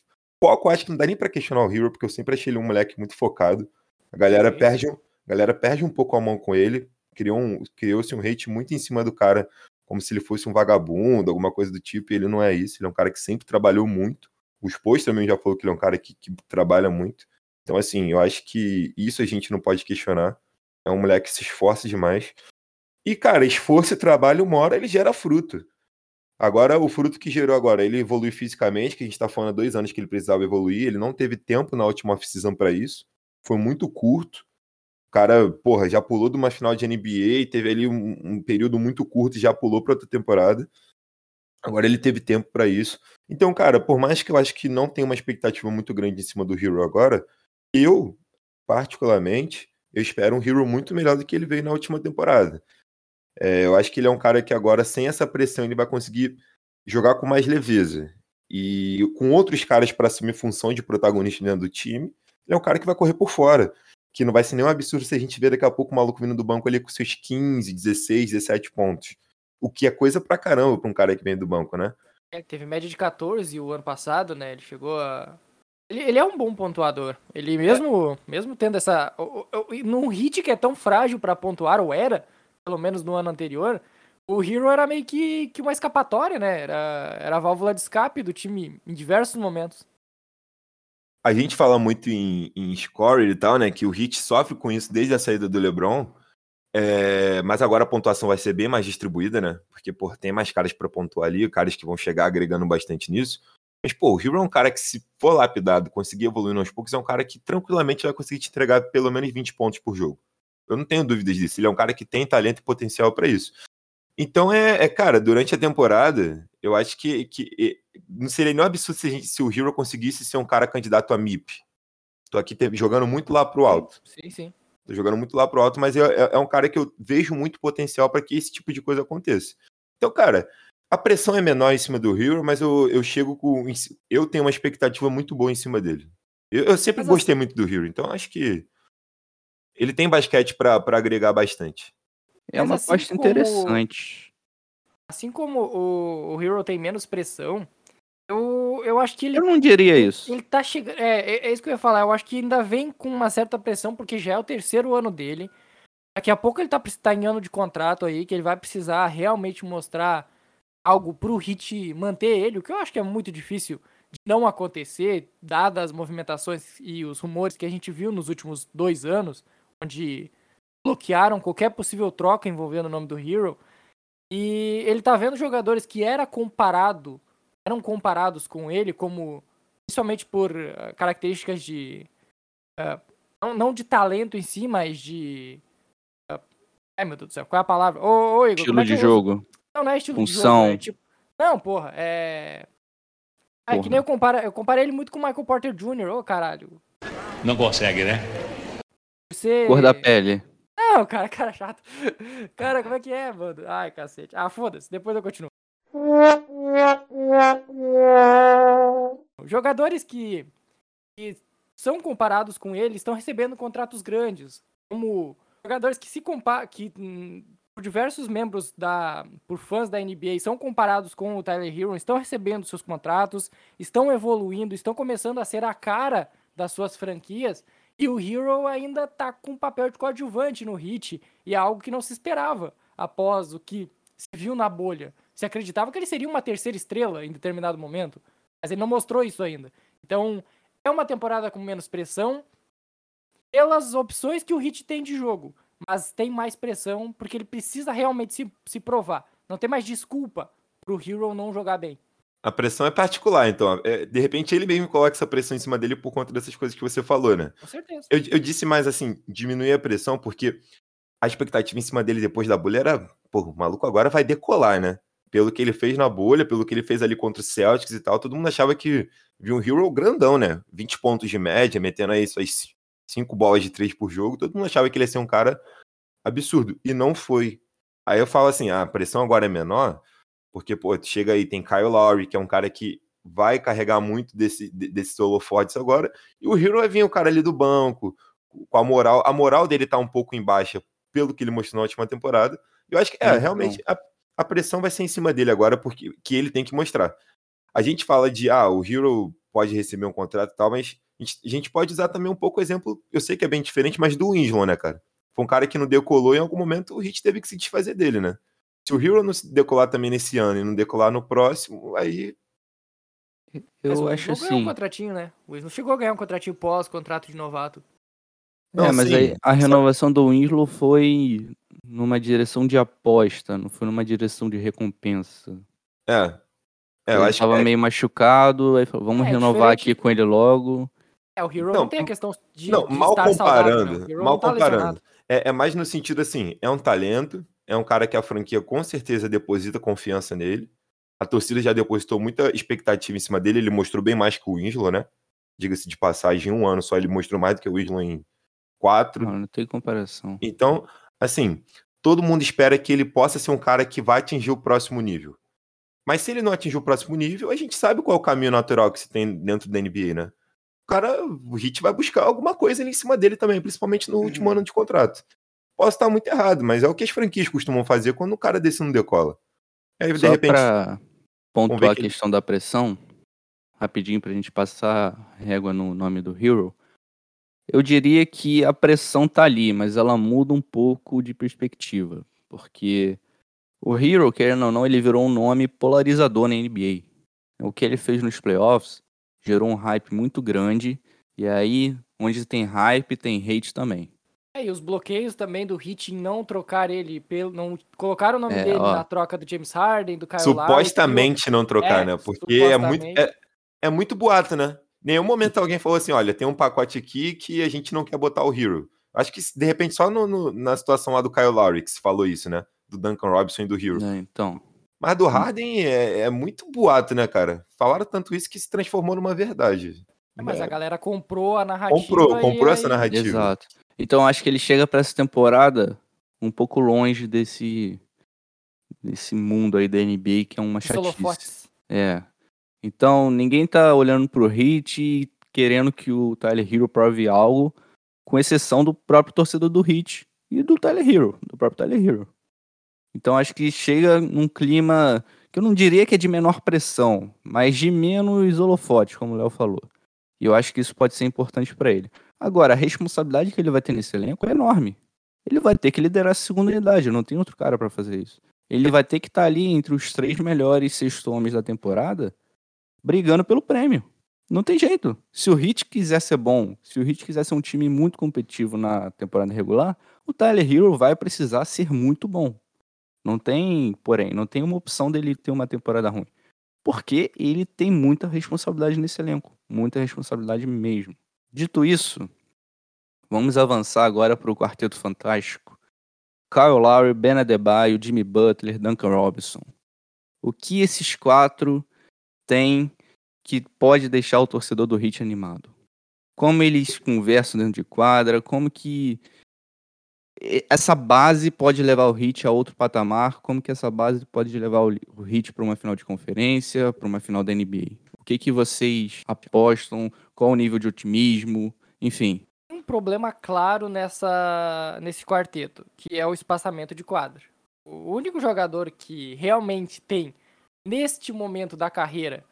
D: foco, acho que não dá nem para questionar o Hero, porque eu sempre achei ele um moleque muito focado. A galera perde, a galera perde um pouco a mão com ele. Criou um, criou-se um hate muito em cima do cara como se ele fosse um vagabundo, alguma coisa do tipo, e ele não é isso, ele é um cara que sempre trabalhou muito. O Spos também já falou que ele é um cara que, que trabalha muito. Então, assim, eu acho que isso a gente não pode questionar. É um moleque que se esforça demais. E, cara, esforço e trabalho, uma hora ele gera fruto. Agora, o fruto que gerou agora, ele evolui fisicamente, que a gente tá falando há dois anos que ele precisava evoluir, ele não teve tempo na última off-season para isso. Foi muito curto cara, porra, já pulou de uma final de NBA, teve ali um, um período muito curto e já pulou para outra temporada. Agora ele teve tempo para isso. Então, cara, por mais que eu acho que não tenha uma expectativa muito grande em cima do Hero agora, eu, particularmente, eu espero um Hero muito melhor do que ele veio na última temporada. É, eu acho que ele é um cara que agora, sem essa pressão, ele vai conseguir jogar com mais leveza. E com outros caras para assumir função de protagonista dentro do time, ele é um cara que vai correr por fora que não vai ser nenhum absurdo se a gente ver daqui a pouco o maluco vindo do banco ali com seus 15, 16, 17 pontos. O que é coisa pra caramba pra um cara que vem do banco, né?
E: É, teve média de 14 o ano passado, né? Ele chegou a. Ele, é um bom pontuador. Ele mesmo, é. mesmo tendo essa. Num hit que é tão frágil para pontuar, ou era, pelo menos no ano anterior, o Hero era meio que, que uma escapatória, né? Era, era a válvula de escape do time em diversos momentos
D: a gente fala muito em, em score e tal, né? Que o Heat sofre com isso desde a saída do LeBron. É, mas agora a pontuação vai ser bem mais distribuída, né? Porque, pô, tem mais caras para pontuar ali, caras que vão chegar agregando bastante nisso. Mas, pô, o Hero é um cara que, se for lapidado, conseguir evoluir aos poucos, é um cara que tranquilamente vai conseguir te entregar pelo menos 20 pontos por jogo. Eu não tenho dúvidas disso. Ele é um cara que tem talento e potencial para isso. Então, é, é, cara, durante a temporada, eu acho que, que não seria nem um absurdo se, gente, se, o Hero conseguisse ser um cara candidato a MIP. Tô aqui te, jogando muito lá pro alto.
E: Sim, sim.
D: Tô jogando muito lá pro alto, mas é, é, é um cara que eu vejo muito potencial para que esse tipo de coisa aconteça. Então, cara, a pressão é menor em cima do Hero, mas eu, eu chego com. Eu tenho uma expectativa muito boa em cima dele. Eu, eu sempre mas gostei assim... muito do Hero, então acho que ele tem basquete para agregar bastante.
C: É uma assim aposta como... interessante.
E: Assim como o, o Hero tem menos pressão, eu, eu acho que ele.
C: Eu não diria isso.
E: Ele tá chegando. É, é, é, isso que eu ia falar. Eu acho que ainda vem com uma certa pressão, porque já é o terceiro ano dele. Daqui a pouco ele tá, tá em ano de contrato aí, que ele vai precisar realmente mostrar algo pro Hit manter ele, o que eu acho que é muito difícil de não acontecer, dadas as movimentações e os rumores que a gente viu nos últimos dois anos, onde bloquearam qualquer possível troca envolvendo o nome do Hero. E ele tá vendo jogadores que era comparado, eram comparados com ele como principalmente por uh, características de uh, não, não, de talento em si, mas de uh, ai meu Deus do céu, qual é a palavra? Ô, ô Igor,
C: estilo é de jogo.
E: Não, não é estilo
C: Função.
E: de jogo, é tipo Não, porra, é É que nem eu comparo, eu comparei ele muito com o Michael Porter Jr., ô caralho.
A: Não consegue, né?
E: Você...
C: Cor da pele.
E: Não, cara, cara chato. Cara, como é que é, mano? Ai, cacete. Ah, foda-se, depois eu continuo. Jogadores que, que são comparados com ele estão recebendo contratos grandes. Como jogadores que se comparam. que hum, diversos membros da. por fãs da NBA são comparados com o Tyler Hero, estão recebendo seus contratos, estão evoluindo, estão começando a ser a cara das suas franquias e o Hero ainda tá com um papel de coadjuvante no hit, e é algo que não se esperava após o que se viu na bolha. Se acreditava que ele seria uma terceira estrela em determinado momento, mas ele não mostrou isso ainda. Então, é uma temporada com menos pressão pelas opções que o Hit tem de jogo, mas tem mais pressão porque ele precisa realmente se, se provar. Não tem mais desculpa pro Hero não jogar bem.
D: A pressão é particular, então. É, de repente ele mesmo coloca essa pressão em cima dele por conta dessas coisas que você falou, né?
E: Com certeza.
D: Eu, eu disse mais assim, diminuir a pressão, porque a expectativa em cima dele depois da bolha era, pô, o maluco agora vai decolar, né? Pelo que ele fez na bolha, pelo que ele fez ali contra o Celtics e tal, todo mundo achava que viu um Hero grandão, né? 20 pontos de média, metendo aí suas 5 bolas de 3 por jogo, todo mundo achava que ele ia ser um cara absurdo. E não foi. Aí eu falo assim, ah, a pressão agora é menor, porque, pô, chega aí, tem Kyle Lowry, que é um cara que vai carregar muito desse, de- desses holofotes agora. E o Hero vai vir o cara ali do banco, com a moral. A moral dele tá um pouco em baixa, pelo que ele mostrou na última temporada. Eu acho que, é,
C: Então.
D: realmente, a, a pressão vai ser em cima dele agora, porque que ele tem que mostrar. A gente fala de, ah, o Hero pode receber um contrato e tal, mas a gente, a gente pode usar também um pouco o exemplo, eu sei que é bem diferente, mas do Winslow, né, cara? Foi um cara que não decolou e em algum momento o Hit teve que se desfazer dele, né? Se o Hero não se decolar também nesse ano e não decolar no próximo, aí
E: Mas
C: Eu
E: o
C: acho
E: Winslow ganhou um
C: assim.
E: contratinho, né? O Winslow chegou a ganhar um contratinho pós, contrato de novato.
D: Não,
C: é, mas
D: sim,
C: aí a renovação do Winslow foi numa direção de aposta, não foi numa direção de recompensa.
D: É. É, eu
C: ele
D: acho
C: tava
D: que é-
C: meio machucado, aí falou, vamos
E: É,
C: renovar
E: diferente-
C: aqui com ele logo.
E: É, o Hero
D: Não,
E: não tem a questão de,
D: não,
E: de
D: mal
E: estar saudável,
D: comparando,
E: né? O Hero
D: mal
E: tá
D: comparando. É, é mais no sentido assim, é um talento, é um cara que a franquia com certeza deposita confiança nele. A torcida já depositou muita expectativa em cima dele, ele mostrou bem mais que o Winslow, né? Diga-se de passagem, em um ano só ele mostrou mais do que o Winslow em quatro.
C: Não, não tem comparação.
D: Então, assim, todo mundo espera que ele possa ser um cara que vai atingir o próximo nível. Mas se ele não atingir o próximo nível, a gente sabe qual é o caminho natural que se tem dentro da NBA, né? O cara, o Hit vai buscar alguma coisa ali em cima dele também, principalmente no último ano de contrato. Posso estar muito errado, mas é o que as franquias costumam fazer quando o cara desse não decola. Aí, de
C: Só
D: repente,
C: pra pontuar a
D: que-
C: questão da pressão, rapidinho pra gente passar régua no nome do Hero, eu diria que a pressão tá ali, mas ela muda um pouco de perspectiva, porque o Hero, querendo ou não, ele virou um nome polarizador na NBA. O que ele fez nos playoffs gerou um hype muito grande, e aí, onde tem hype, tem hate também.
E: É, e os bloqueios também do Hit em não trocar ele, pelo, não colocar o nome
C: É,
E: dele
C: ó.
E: na troca do James Harden, do Kyle Lowry,
D: supostamente não trocar,
E: É,
D: né? Porque é muito, é, é muito boato, né? Nenhum momento alguém falou assim: olha, tem um pacote aqui que a gente não quer botar o Hero. Acho que de repente só no- no- na situação lá do Kyle Lowry que se falou isso, né? Do Duncan Robinson e do Hero.
C: né? Então,
D: Mas do Harden é, é muito boato, né, cara? Falaram tanto isso que se transformou numa verdade.
E: É, mas
D: É,
E: a galera comprou a narrativa.
D: comprou,
E: e
D: comprou essa
E: aí-
D: narrativa.
C: Exato. Então acho que ele chega pra essa temporada um pouco longe desse desse mundo aí da NBA que é uma chatice.
E: holofotes.
C: É. Então ninguém tá olhando pro Heat e querendo que o Tyler Hero prove algo, com exceção do próprio torcedor do Heat e do Tyler Hero, do próprio Tyler Hero. Então acho que chega num clima que eu não diria que é de menor pressão, mas de menos holofotes, como o Léo falou. E eu acho que isso pode ser importante pra ele. Agora, a responsabilidade que ele vai ter nesse elenco é enorme. Ele vai ter que liderar essa segunda unidade, não tem outro cara pra fazer isso. Ele vai ter que estar ali entre os três melhores sexto homens da temporada, brigando pelo prêmio. Não tem jeito. Se o Heat quiser ser bom, se o Heat quiser ser um time muito competitivo na temporada regular, o Tyler Hero vai precisar ser muito bom. Não tem, porém, não tem uma opção dele ter uma temporada ruim. Porque ele tem muita responsabilidade nesse elenco. Muita responsabilidade mesmo. Dito isso, vamos avançar agora para o Quarteto Fantástico. Kyle Lowry, Ben Adebayo, Jimmy Butler, Duncan Robinson. O que esses quatro têm que pode deixar o torcedor do Heat animado? Como eles conversam dentro de quadra, como que essa base pode levar o Heat a outro patamar, como que essa base pode levar o Heat para uma final de conferência, para uma final da NBA? O que que vocês apostam? Qual o nível de otimismo? Enfim,
E: um problema claro nessa nesse quarteto, que é o espaçamento de quadra. O único jogador que realmente tem, neste momento da carreira,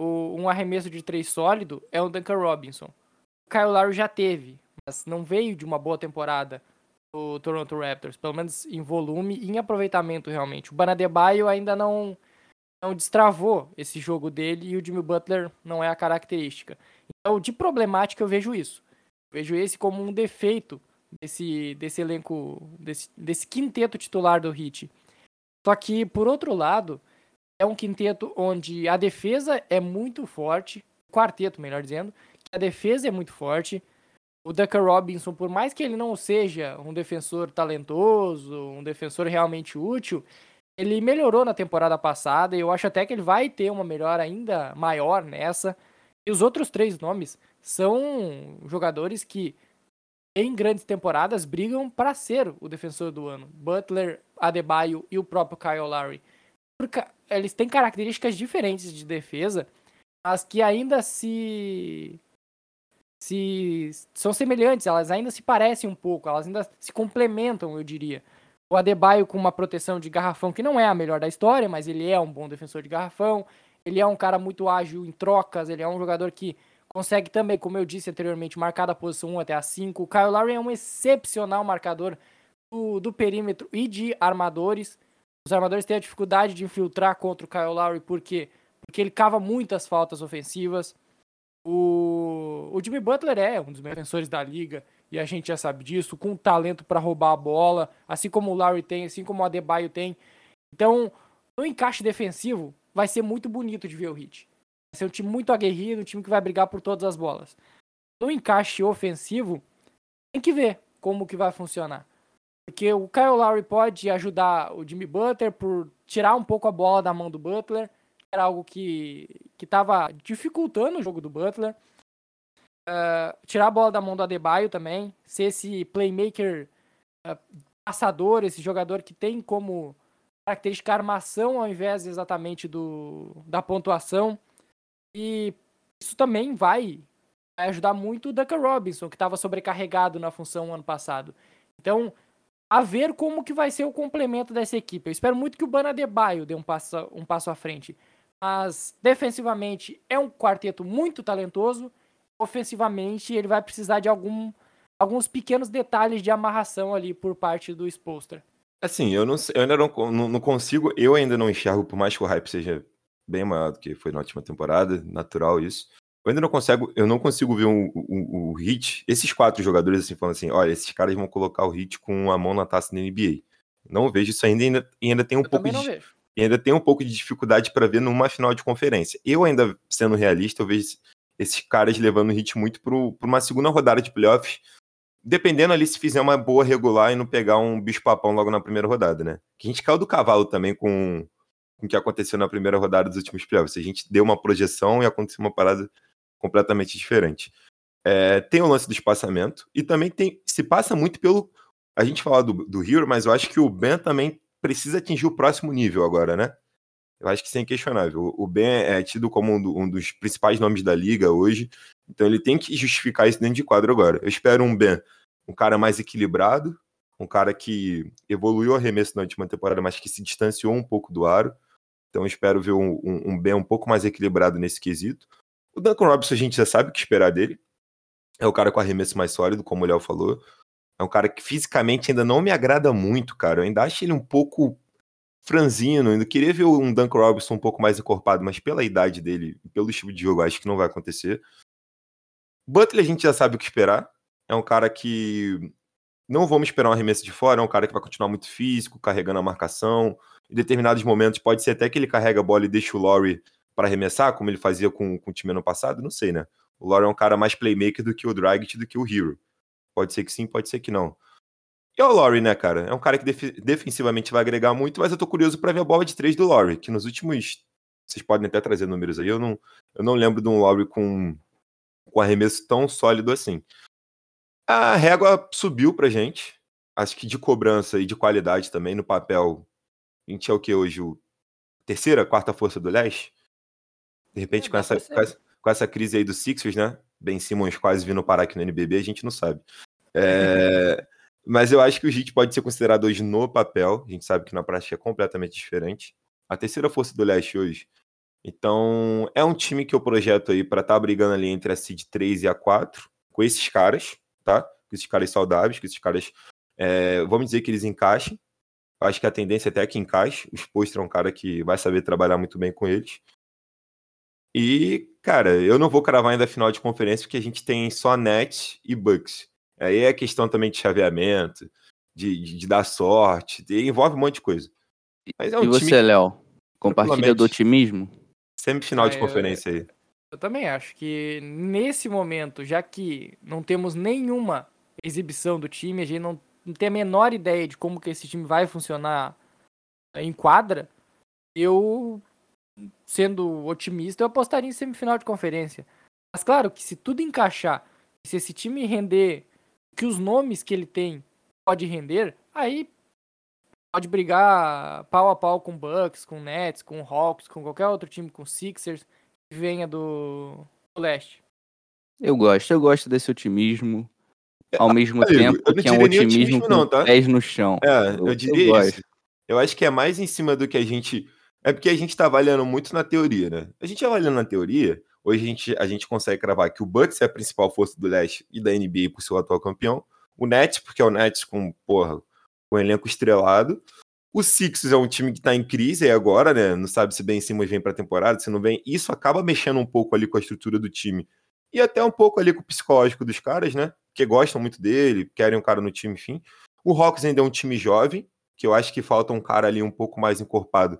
E: um arremesso de três sólido é o Duncan Robinson. O Kyle Lowry já teve, mas não veio de uma boa temporada do Toronto Raptors, pelo menos em volume e em aproveitamento realmente. O Banadebaio ainda não não destravou esse jogo dele e o Jimmy Butler não é a característica. Então, de problemática eu vejo isso. Vejo esse como um defeito desse, desse elenco, desse, desse quinteto titular do Heat. Só que, por outro lado, é um quinteto onde a defesa é muito forte, quarteto, melhor dizendo, a defesa é muito forte. O Duncan Robinson, por mais que ele não seja um defensor talentoso, um defensor realmente útil, ele melhorou na temporada passada e eu acho até que ele vai ter uma melhora ainda maior nessa. E os outros três nomes são jogadores que em grandes temporadas brigam para ser o defensor do ano. Butler, Adebayo e o próprio Kyle Lowry. Porque eles têm características diferentes de defesa mas que ainda se se são semelhantes, elas ainda se parecem um pouco, elas ainda se complementam, eu diria. O Adebayo com uma proteção de garrafão que não é a melhor da história, mas ele é um bom defensor de garrafão. Ele é um cara muito ágil em trocas, ele é um jogador que consegue também, como eu disse anteriormente, marcar da posição 1 até a 5. O Kyle Lowry é um excepcional marcador do, do perímetro e de armadores. Os armadores têm a dificuldade de infiltrar contra o Kyle Lowry, por quê? Porque ele cava muitas faltas ofensivas. O, o Jimmy Butler é um dos defensores da liga e a gente já sabe disso, com talento para roubar a bola, assim como o Larry tem, assim como o Adebayo tem. Então, no encaixe defensivo, vai ser muito bonito de ver o Heat. Vai ser um time muito aguerrido, um time que vai brigar por todas as bolas. No encaixe ofensivo, tem que ver como que vai funcionar. Porque o Kyle Lowry pode ajudar o Jimmy Butler por tirar um pouco a bola da mão do Butler, era algo que estava dificultando o jogo do Butler. Uh, tirar a bola da mão do Adebayo também, ser esse playmaker uh, passador, esse jogador que tem como característica armação ao invés exatamente do, da pontuação. E isso também vai, ajudar muito o Duncan Robinson, que estava sobrecarregado na função ano passado. Então, a ver como que vai ser o complemento dessa equipe. Eu espero muito que o Bana Adebayo dê um passo, um passo à frente mas defensivamente é um quarteto muito talentoso. Ofensivamente, ele vai precisar de algum, alguns pequenos detalhes de amarração ali por parte do Spolster.
D: Assim, eu, não, eu ainda não, não, não, consigo, eu ainda não enxergo, por mais que o hype seja bem maior do que foi na última temporada, natural isso. Eu ainda não consigo, eu não consigo ver o um, um, um, hit, esses quatro jogadores assim, falando assim, olha, esses caras vão colocar o hit com a mão na taça da NBA. Não vejo isso ainda, ainda, ainda tem um eu pouco de. Vejo ainda tem um pouco de dificuldade para ver numa final de conferência. Eu ainda, sendo realista, eu vejo esses caras levando o hit muito para uma segunda rodada de playoffs, dependendo ali se fizer uma boa regular e não pegar um bicho-papão logo na primeira rodada, né? Que a gente caiu do cavalo também com, com o que aconteceu na primeira rodada dos últimos playoffs. A gente deu uma projeção e aconteceu uma parada completamente diferente. É, tem o lance do espaçamento e também tem se passa muito pelo. A gente fala do, do Hero, mas eu acho que o Ben também precisa atingir o próximo nível agora, né? Eu acho que isso é inquestionável. O Ben é tido como um, dos principais nomes da liga hoje, então ele tem que justificar isso dentro de quadro agora. Eu espero um Ben, um cara mais equilibrado, um cara que evoluiu o arremesso na última temporada, mas que se distanciou um pouco do aro. Então espero ver um, um, um Ben um pouco mais equilibrado nesse quesito. O Duncan Robinson a gente já sabe o que esperar dele. É o cara com arremesso mais sólido, como o Léo falou. É um cara que fisicamente ainda não me agrada muito, cara. Eu ainda acho ele um pouco franzino. Ainda queria ver um Duncan Robinson um pouco mais encorpado, mas pela idade dele, pelo estilo de jogo, acho que não vai acontecer. Butler a gente já sabe o que esperar. É um cara que não vamos esperar um arremesso de fora, é um cara que vai continuar muito físico, carregando a marcação. Em determinados momentos pode ser até que ele carrega a bola e deixa o Laurie para arremessar, como ele fazia com, com o time ano passado, não sei, né? O Laurie é um cara mais playmaker do que o Dragic, do que o Hero. Pode ser que sim, pode ser que não. E é o Laurie, né, cara? É um cara que def defensivamente vai agregar muito, mas eu tô curioso para ver a bola de três do Laurie, que nos últimos. Vocês podem até trazer números aí, eu não, eu não lembro de um Laurie com, com arremesso tão sólido assim. A régua subiu pra gente. Acho que de cobrança e de qualidade também no papel. A gente é o que hoje? O terceira, quarta força do leste? De repente, é, com, essa, com, essa, com essa crise aí do Sixers, né? Ben Simmons quase vindo parar aqui no NBB, a gente não sabe. É, mas eu acho que o Heat pode ser considerado hoje no papel. A gente sabe que na prática é completamente diferente. A terceira força do leste hoje. Então, é um time que eu projeto aí para estar tá brigando ali entre a seed 3 e a 4, com esses caras, tá? Com esses caras saudáveis, com esses caras. É, vamos dizer que eles encaixem. Eu acho que a tendência é até que encaixe. O Spostra é um cara que vai saber trabalhar muito bem com eles. E, cara, eu não vou cravar ainda a final de conferência porque a gente tem só Nets e Bucks. Aí é questão também de chaveamento, de, de, de dar sorte, de, envolve um monte de coisa.
C: Mas é um e você, Léo? Compartilha do otimismo?
D: Semifinal ah, de conferência aí.
E: Eu também acho que nesse momento, já que não temos nenhuma exibição do time, a gente não, não tem a menor ideia de como que esse time vai funcionar em quadra, eu sendo otimista, eu apostaria em semifinal de conferência. Mas claro que se tudo encaixar, se esse time render que os nomes que ele tem pode render, aí pode brigar pau a pau com Bucks, com Nets, com Hawks, com qualquer outro time, com Sixers. venha do, do leste.
C: Eu gosto, eu gosto desse otimismo. Ao mesmo
D: amigo,
C: tempo
D: eu não
C: que é um otimismo
D: otimismo
C: com
D: não, tá?
C: pés no chão.
D: É,
C: Eu-
D: eu,
C: eu
D: diria
C: gosto.
D: isso. Eu acho que é mais em cima do que a gente. É porque a gente tá avaliando muito na teoria, né? A gente avaliando na teoria, hoje a gente, a gente consegue cravar que o Bucks é a principal força do leste e da NBA por ser o atual campeão. O Nets, porque é o Nets com, porra, com elenco estrelado. O Sixers é um time que tá em crise aí agora, né? Não sabe se bem Simmons vem pra temporada, se não vem. Isso acaba mexendo um pouco ali com a estrutura do time. E até um pouco ali com o psicológico dos caras, né? Que gostam muito dele, querem um cara no time, enfim. O Hawks ainda é um time jovem, que eu acho que falta um cara ali um pouco mais encorpado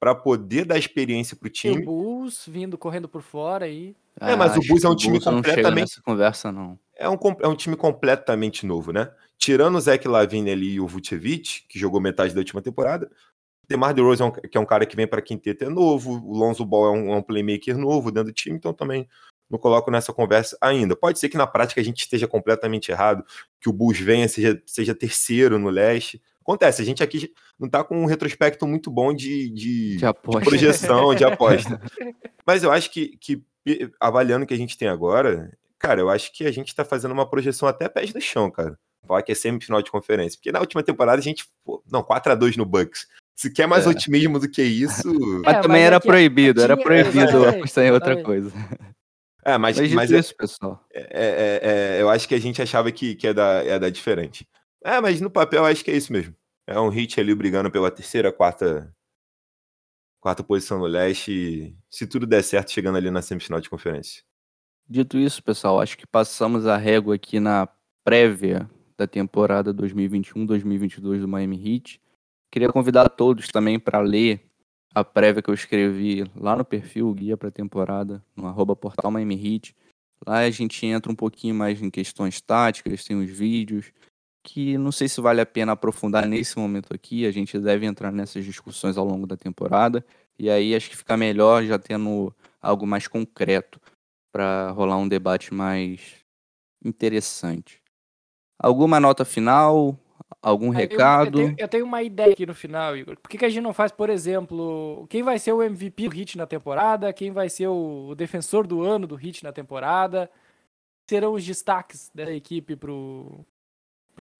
D: para poder dar experiência pro
E: E o
D: time.
E: Bulls vindo correndo por fora aí.
D: É, mas o
C: acho
D: Bulls é um
C: o
D: time
C: não
D: completamente-
C: nessa conversa, não.
D: É um, é um time completamente novo, né? Tirando o Zach Lavine ali e o Vucevic, que jogou metade da última temporada. O DeMar DeRozan, é um- que é um cara que vem para quinteto, é novo. O Lonzo Ball é um, é um playmaker novo dentro do time, então também não coloco nessa conversa ainda. Pode ser que na prática a gente esteja completamente errado, que o Bulls venha, seja, seja terceiro no leste. Acontece, a gente aqui não tá com um retrospecto muito bom de, de,
C: De aposta.
D: projeção, de aposta. Mas eu acho que, que, avaliando o que a gente tem agora, cara, eu acho que a gente tá fazendo uma projeção até pés no chão, cara. Falar que é semifinal de conferência. Porque na última temporada a gente, pô, não, 4x2 no Bucks. Se quer mais
C: É.
D: otimismo do que isso.
C: Mas
E: É,
C: também
E: mas
C: era
E: é
C: proibido, era proibido
E: exatamente,
C: apostar em outra coisa.
D: É, mas,
C: Mas,
D: mas
C: dito
D: é-
C: isso, pessoal.
D: é- é- é- eu acho que a gente achava que, que ia, dar, ia dar diferente. É, mas no papel acho que é isso mesmo. É um hit ali brigando pela terceira, quarta, quarta posição no leste. Se tudo der certo, chegando ali na semifinal de conferência.
C: Dito isso, pessoal, acho que passamos a régua aqui na prévia da temporada 2021-2022 do Miami Heat. Queria convidar todos também para ler a prévia que eu escrevi lá no perfil Guia para a Temporada, no arroba portal Miami Heat. Lá a gente entra um pouquinho mais em questões táticas, tem os vídeos, que não sei se vale a pena aprofundar nesse momento aqui, a gente deve entrar nessas discussões ao longo da temporada, e aí acho que fica melhor já tendo algo mais concreto para rolar um debate mais interessante. Alguma nota final? Algum
E: Aí eu-
C: recado?
E: Eu, tenho, eu tenho uma ideia aqui no final, Igor. Por que, que a gente não faz, por exemplo, quem vai ser o MVP do Hit na temporada? Quem vai ser o, o defensor do ano do Hit na temporada? Serão os destaques dessa equipe pro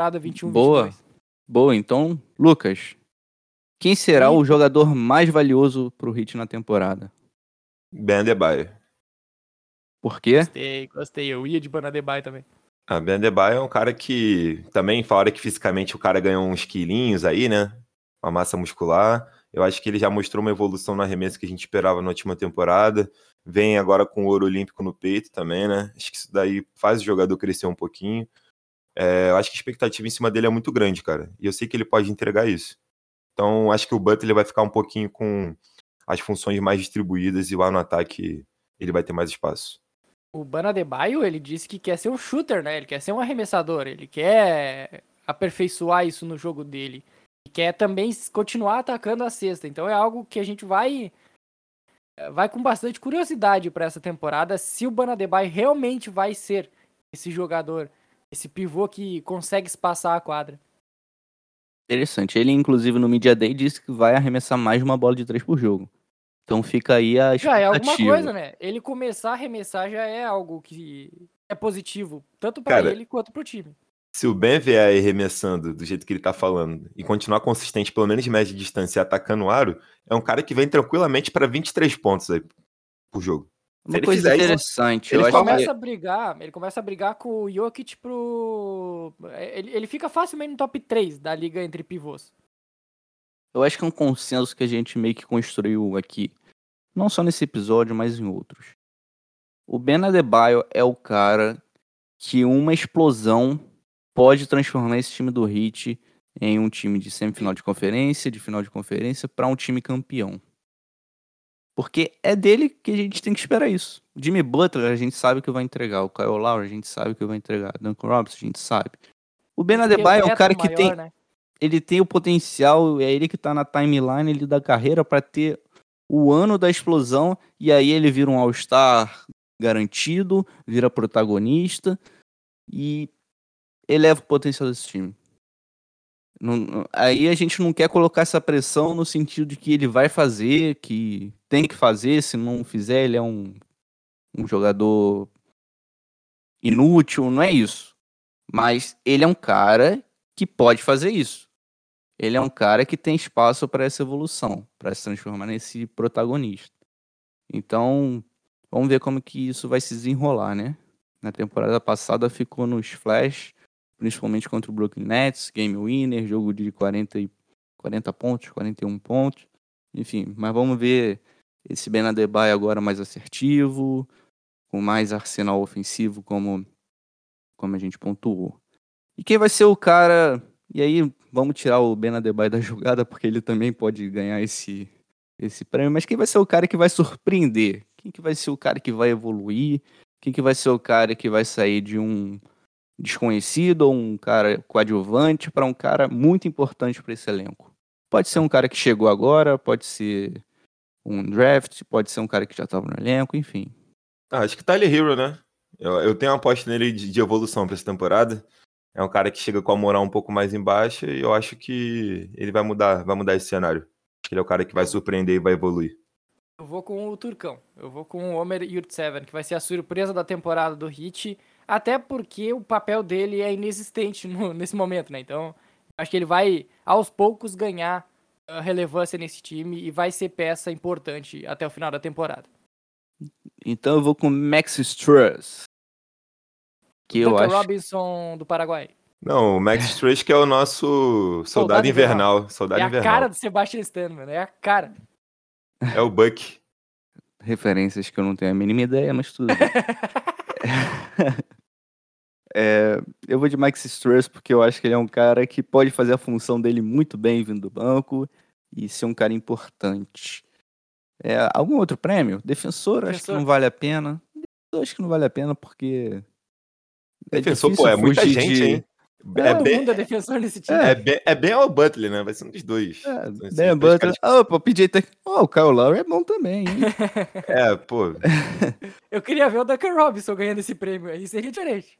E: 21
C: Boa.
E: 22.
C: Boa, então, Lucas, quem será o
E: Eita.
C: jogador mais valioso pro Hit na temporada?
D: Ben Adebayo.
C: Por quê?
E: Gostei, gostei. Eu ia de Banadebay também.
D: A Ben Adebayo é um cara que também fora que fisicamente o cara ganhou uns quilinhos aí, né? Uma massa muscular. Eu acho que ele já mostrou uma evolução na arremesso que a gente esperava na última temporada. Vem agora com o ouro olímpico no peito também, né? Acho que isso daí faz o jogador crescer um pouquinho. É, eu acho que a expectativa em cima dele é muito grande, cara. E eu sei que ele pode entregar isso. Então, acho que o Butler vai ficar um pouquinho com as funções mais distribuídas e lá no ataque ele vai ter mais espaço.
E: O Banadebaio, ele disse que quer ser um shooter, né? Ele quer ser um arremessador. Ele quer aperfeiçoar isso no jogo dele. E quer também continuar atacando a cesta. Então é algo que a gente vai vai com bastante curiosidade para essa temporada se o Banadebaio realmente vai ser esse jogador, esse pivô que consegue espaçar a quadra.
C: Interessante. Ele, inclusive, no Media Day disse que vai arremessar mais de uma bola de três por jogo. Então fica aí a
E: Já é alguma
C: expectativa.
E: coisa, né? Ele começar a arremessar já é algo que é positivo, tanto para ele quanto pro time.
D: Se o Ben vier arremessando do jeito que ele tá falando e continuar consistente, pelo menos de média distância, e atacando o aro, é um cara que vem tranquilamente para 23 pontos aí por jogo.
C: Uma
D: ele
C: coisa interessante.
D: ele
C: eu
E: Ele
C: acho
E: começa
C: que
E: a brigar, ele começa a brigar com o Jokic pro. Ele, ele fica facilmente no top 3 da liga entre pivôs.
C: Eu acho que é um consenso que a gente meio que construiu aqui, não só nesse episódio, mas em outros. O Ben Adebayo é o cara que uma explosão pode transformar esse time do Heat em um time de semifinal de conferência, de final de conferência, para um time campeão. Porque é dele que a gente tem que esperar isso. O Jimmy Butler a gente sabe que vai entregar, o Kyle Lowry a gente sabe que vai entregar, Duncan Robinson a gente sabe. O Ben Adebayo é um cara que
E: maior,
C: tem,
E: né?
C: ele tem o potencial, é ele que tá na timeline ele da carreira para ter o ano da explosão e aí ele vira um All-Star garantido, vira protagonista e eleva o potencial desse time. Não- aí a gente não quer colocar essa pressão no sentido de que ele vai fazer, que tem que fazer, se não fizer, ele é um, um jogador inútil, não é isso. Mas ele é um cara que pode fazer isso. Ele é um cara que tem espaço para essa evolução, para se transformar nesse protagonista. Então, vamos ver como que isso vai se desenrolar, né? Na temporada passada ficou nos Flash, principalmente contra o Brooklyn Nets, game winner, jogo de 40, e- 40 pontos, 41 pontos. Enfim, mas vamos ver esse Ben Adebayo agora mais assertivo, com mais arsenal ofensivo, como, como a gente pontuou. E quem vai ser o cara... E aí, vamos tirar o Ben Adebayo da jogada, porque ele também pode ganhar esse, esse prêmio. Mas quem vai ser o cara que vai surpreender? Quem que vai ser o cara que vai evoluir? Quem que vai ser o cara que vai sair de um desconhecido ou um cara coadjuvante para um cara muito importante para esse elenco? Pode ser um cara que chegou agora, pode ser um draft, pode ser um cara que já estava no elenco, enfim.
D: Ah, acho que Tyler Hero, né? Eu, eu tenho uma aposta nele de, de evolução pra essa temporada. É um cara que chega com a moral um pouco mais embaixo e eu acho que ele vai mudar, vai mudar esse cenário. Ele é o cara que vai surpreender e vai evoluir.
E: Eu vou com o Turcão. Eu vou com o Homer Yurtseven, que vai ser a surpresa da temporada do Hit. Até porque o papel dele é inexistente no- nesse momento, né? Então, acho que ele vai, aos poucos, ganhar ah, relevância nesse time e vai ser peça importante até o final da temporada.
C: Então eu vou com Max Struss. Que eu acho.
E: Robinson do Paraguai.
D: Não, o Max Struess que é o nosso soldado, invernal. Soldado
E: é a
D: invernal.
E: cara do Sebastian Stan, mano. É a cara.
D: É o Buck.
C: referências que eu não tenho a mínima ideia, mas tudo bem. É, eu vou de Max Struss porque eu acho que ele é um cara que pode fazer a função dele muito bem vindo do banco e ser um cara importante. É, algum outro prêmio? Defensor, acho que
E: Defensor.
C: não vale a pena. Defensor, acho que não vale a pena porque. é
D: Defensor,
C: difícil
D: pô, é muita gente,
C: de-
D: hein?
E: É,
D: É
E: o
D: bem,
E: mundo é defensor nesse time.
D: é, bem, é bem ao Butler, né? Vai ser um dos dois.
C: É, Ben
D: dois
C: Butler.
D: caras-
C: Opa, o PJ Tucker. Oh, o Kyle Lowry é bom também, hein?
D: É, pô,
E: Eu queria ver o Duncan Robinson ganhando esse prêmio aí, seria diferente.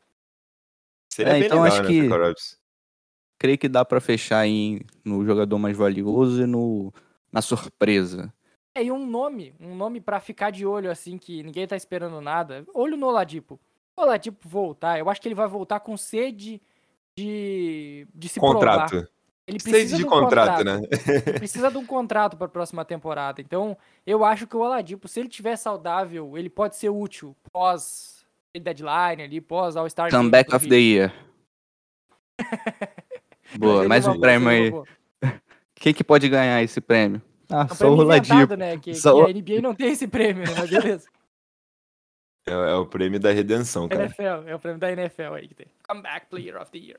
D: Seria
C: É,
D: bem
C: então
D: legal,
C: acho
D: né,
C: que- creio que dá pra fechar aí no jogador mais valioso e no, na surpresa.
E: É, e um nome, um nome pra ficar de olho, assim, que ninguém tá esperando nada. Olho no Oladipo. O Oladipo voltar, eu acho que ele vai voltar com sede de, de se provar.
D: Contrato.
E: Ele
D: Sede
E: precisa
D: de
E: um
D: contrato, né?
E: Ele precisa de um contrato pra próxima temporada. Então, eu acho que o Oladipo, se ele tiver saudável, ele pode ser útil pós deadline ali, pós All-Star
C: Comeback of the. Year. Boa,
E: Seria
C: mais um prêmio
E: seria
C: aí. Quem que pode ganhar esse prêmio? Ah,
E: É um
C: só o
E: inventado, né? Que,
C: Só
E: que a NBA não tem esse prêmio, né? Mas beleza.
D: É, é o prêmio da redenção, cara.
E: NFL, é o prêmio da NFL aí que tem. Comeback Player of the Year.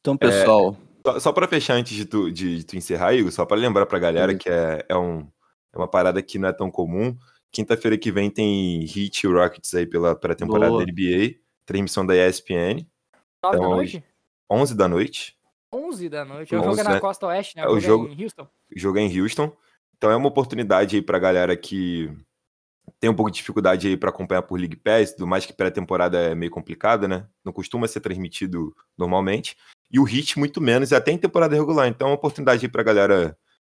C: Então, pessoal,
D: Só, só pra fechar antes de tu, de, de tu encerrar, Igor, só pra lembrar pra galera
C: Uhum.
D: que é, é, um, é uma parada que não é tão comum. Quinta-feira que vem tem Heat e Rockets aí pela pré-temporada da NBA. Transmissão da ESPN,
E: 9 da
D: Então,
E: noite?
D: 11 da noite.
E: 11 da noite. O
D: 11,
E: jogo é na
D: né?
E: Costa Oeste, né?
D: É,
E: O
D: o
E: jogo é
D: jogo-
E: em Houston.
D: O jogo é em Houston. Então é uma oportunidade aí pra galera que tem um pouco de dificuldade aí pra acompanhar por League Pass, do mais que pré-temporada é meio complicada, né? Não costuma ser transmitido normalmente. E o Heat muito menos, e até em temporada regular. Então é uma oportunidade aí pra galera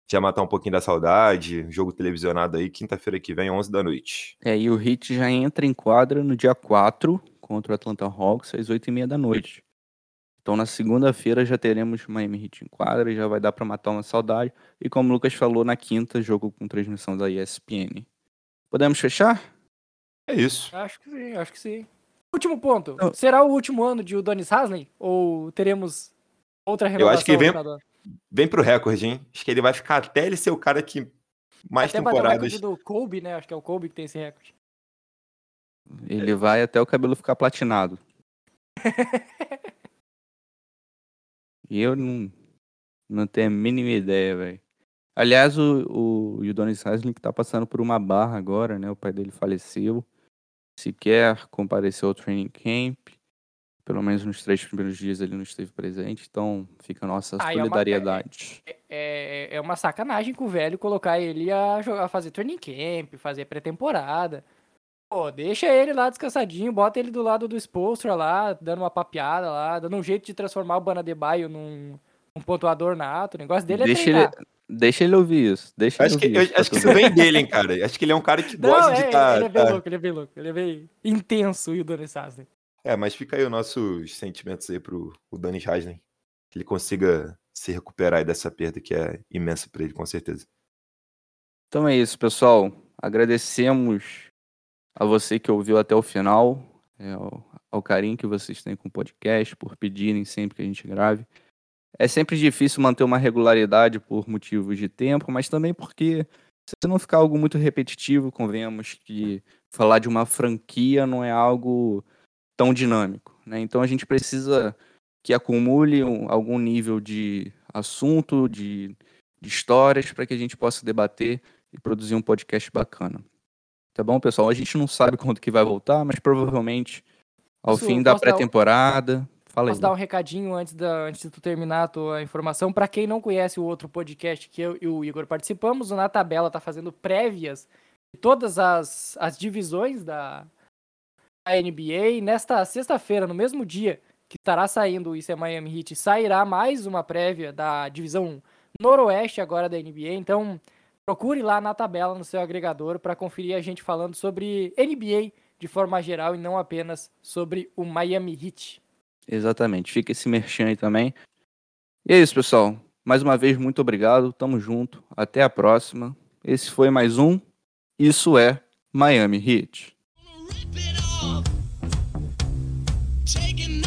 D: já matar um pouquinho da saudade. Jogo televisionado aí, quinta-feira que vem, 11 da noite.
C: é, e o Heat já entra em quadra no dia 4 contra o Atlanta Hawks às 8h30 da noite. Então na segunda-feira já teremos Miami Heat em quadra e já vai dar pra matar uma saudade. E como o Lucas falou, na quinta, jogo com transmissão da ESPN. Podemos fechar?
D: É isso.
E: Acho que sim, acho que sim. Último ponto.
C: Não.
E: Será o último ano de Udonis Haslem? Ou teremos outra
D: Eu
E: renovação?
D: acho que vem- Vem pro recorde, hein? Acho que ele vai ficar até ele ser o cara que mais
E: Até o
D: temporadas.
E: recorde do Kobe, né? Acho que é o Kobe que tem esse recorde.
C: Ele vai até o cabelo ficar platinado. e eu não, não tenho a mínima ideia, velho. Aliás, o, o Udonis Haslem que tá passando por uma barra agora, né? O pai dele faleceu. Sequer compareceu ao training camp. Pelo menos nos três primeiros dias ele não esteve presente. Então fica a nossa
E: Ah, e é uma-
C: solidariedade.
E: É, é uma sacanagem com o velho colocar ele a, jogar, a fazer training camp, fazer pré-temporada. Pô, deixa ele lá descansadinho, bota ele do lado do Spolstra lá, dando uma papeada lá, dando um jeito de transformar o Banadebaio num, um pontuador nato. O negócio dele é
C: Deixa
E: treinar.
C: ele, deixa ele ouvir isso. Deixa
D: Acho
C: ele
D: que,
C: ouvir
D: eu-
C: isso, tá
D: acho que isso
C: bem.
D: vem dele, hein, cara. Acho que ele é um cara que
E: Não,
D: gosta
E: é,
D: de estar.
E: ele é bem louco, ele é bem louco. Ele é bem intenso, o Dani Sassner.
D: É, mas fica aí os nossos sentimentos aí pro o Dani Haslem. Que ele consiga se recuperar dessa perda que é imensa pra ele, com certeza.
C: Então é isso, pessoal. Agradecemos a você que ouviu até o final, é, ao, ao carinho que vocês têm com o podcast, por pedirem sempre que a gente grave. É sempre difícil manter uma regularidade por motivos de tempo, mas também porque, se não ficar algo muito repetitivo, convenhamos que falar de uma franquia não é algo tão dinâmico. Né? Então a gente precisa que acumule um- algum nível de assunto, de, de histórias, para que a gente possa debater e produzir um podcast bacana. Tá bom, pessoal? A gente não sabe quando que vai voltar, mas provavelmente ao
E: Posso-
C: fim da pré-temporada. Fala aí.
E: Posso dar um recadinho antes, da, antes de tu terminar a tua informação? Para quem não conhece o outro podcast que eu e o Igor participamos, o Na Tabela tá fazendo prévias de todas as, as divisões da, da NBA. Nesta sexta-feira, no mesmo dia que estará saindo o Isso é Miami Heat, sairá mais uma prévia da divisão noroeste agora da NBA. Então, procure lá na tabela no seu agregador para conferir a gente falando sobre NBA de forma geral e não apenas sobre o Miami Heat.
C: Exatamente. Fica esse merchan aí também. E é isso, pessoal. Mais uma vez, muito obrigado. Tamo junto. Até a próxima. Esse foi mais um Isso é Miami Heat.
F: taking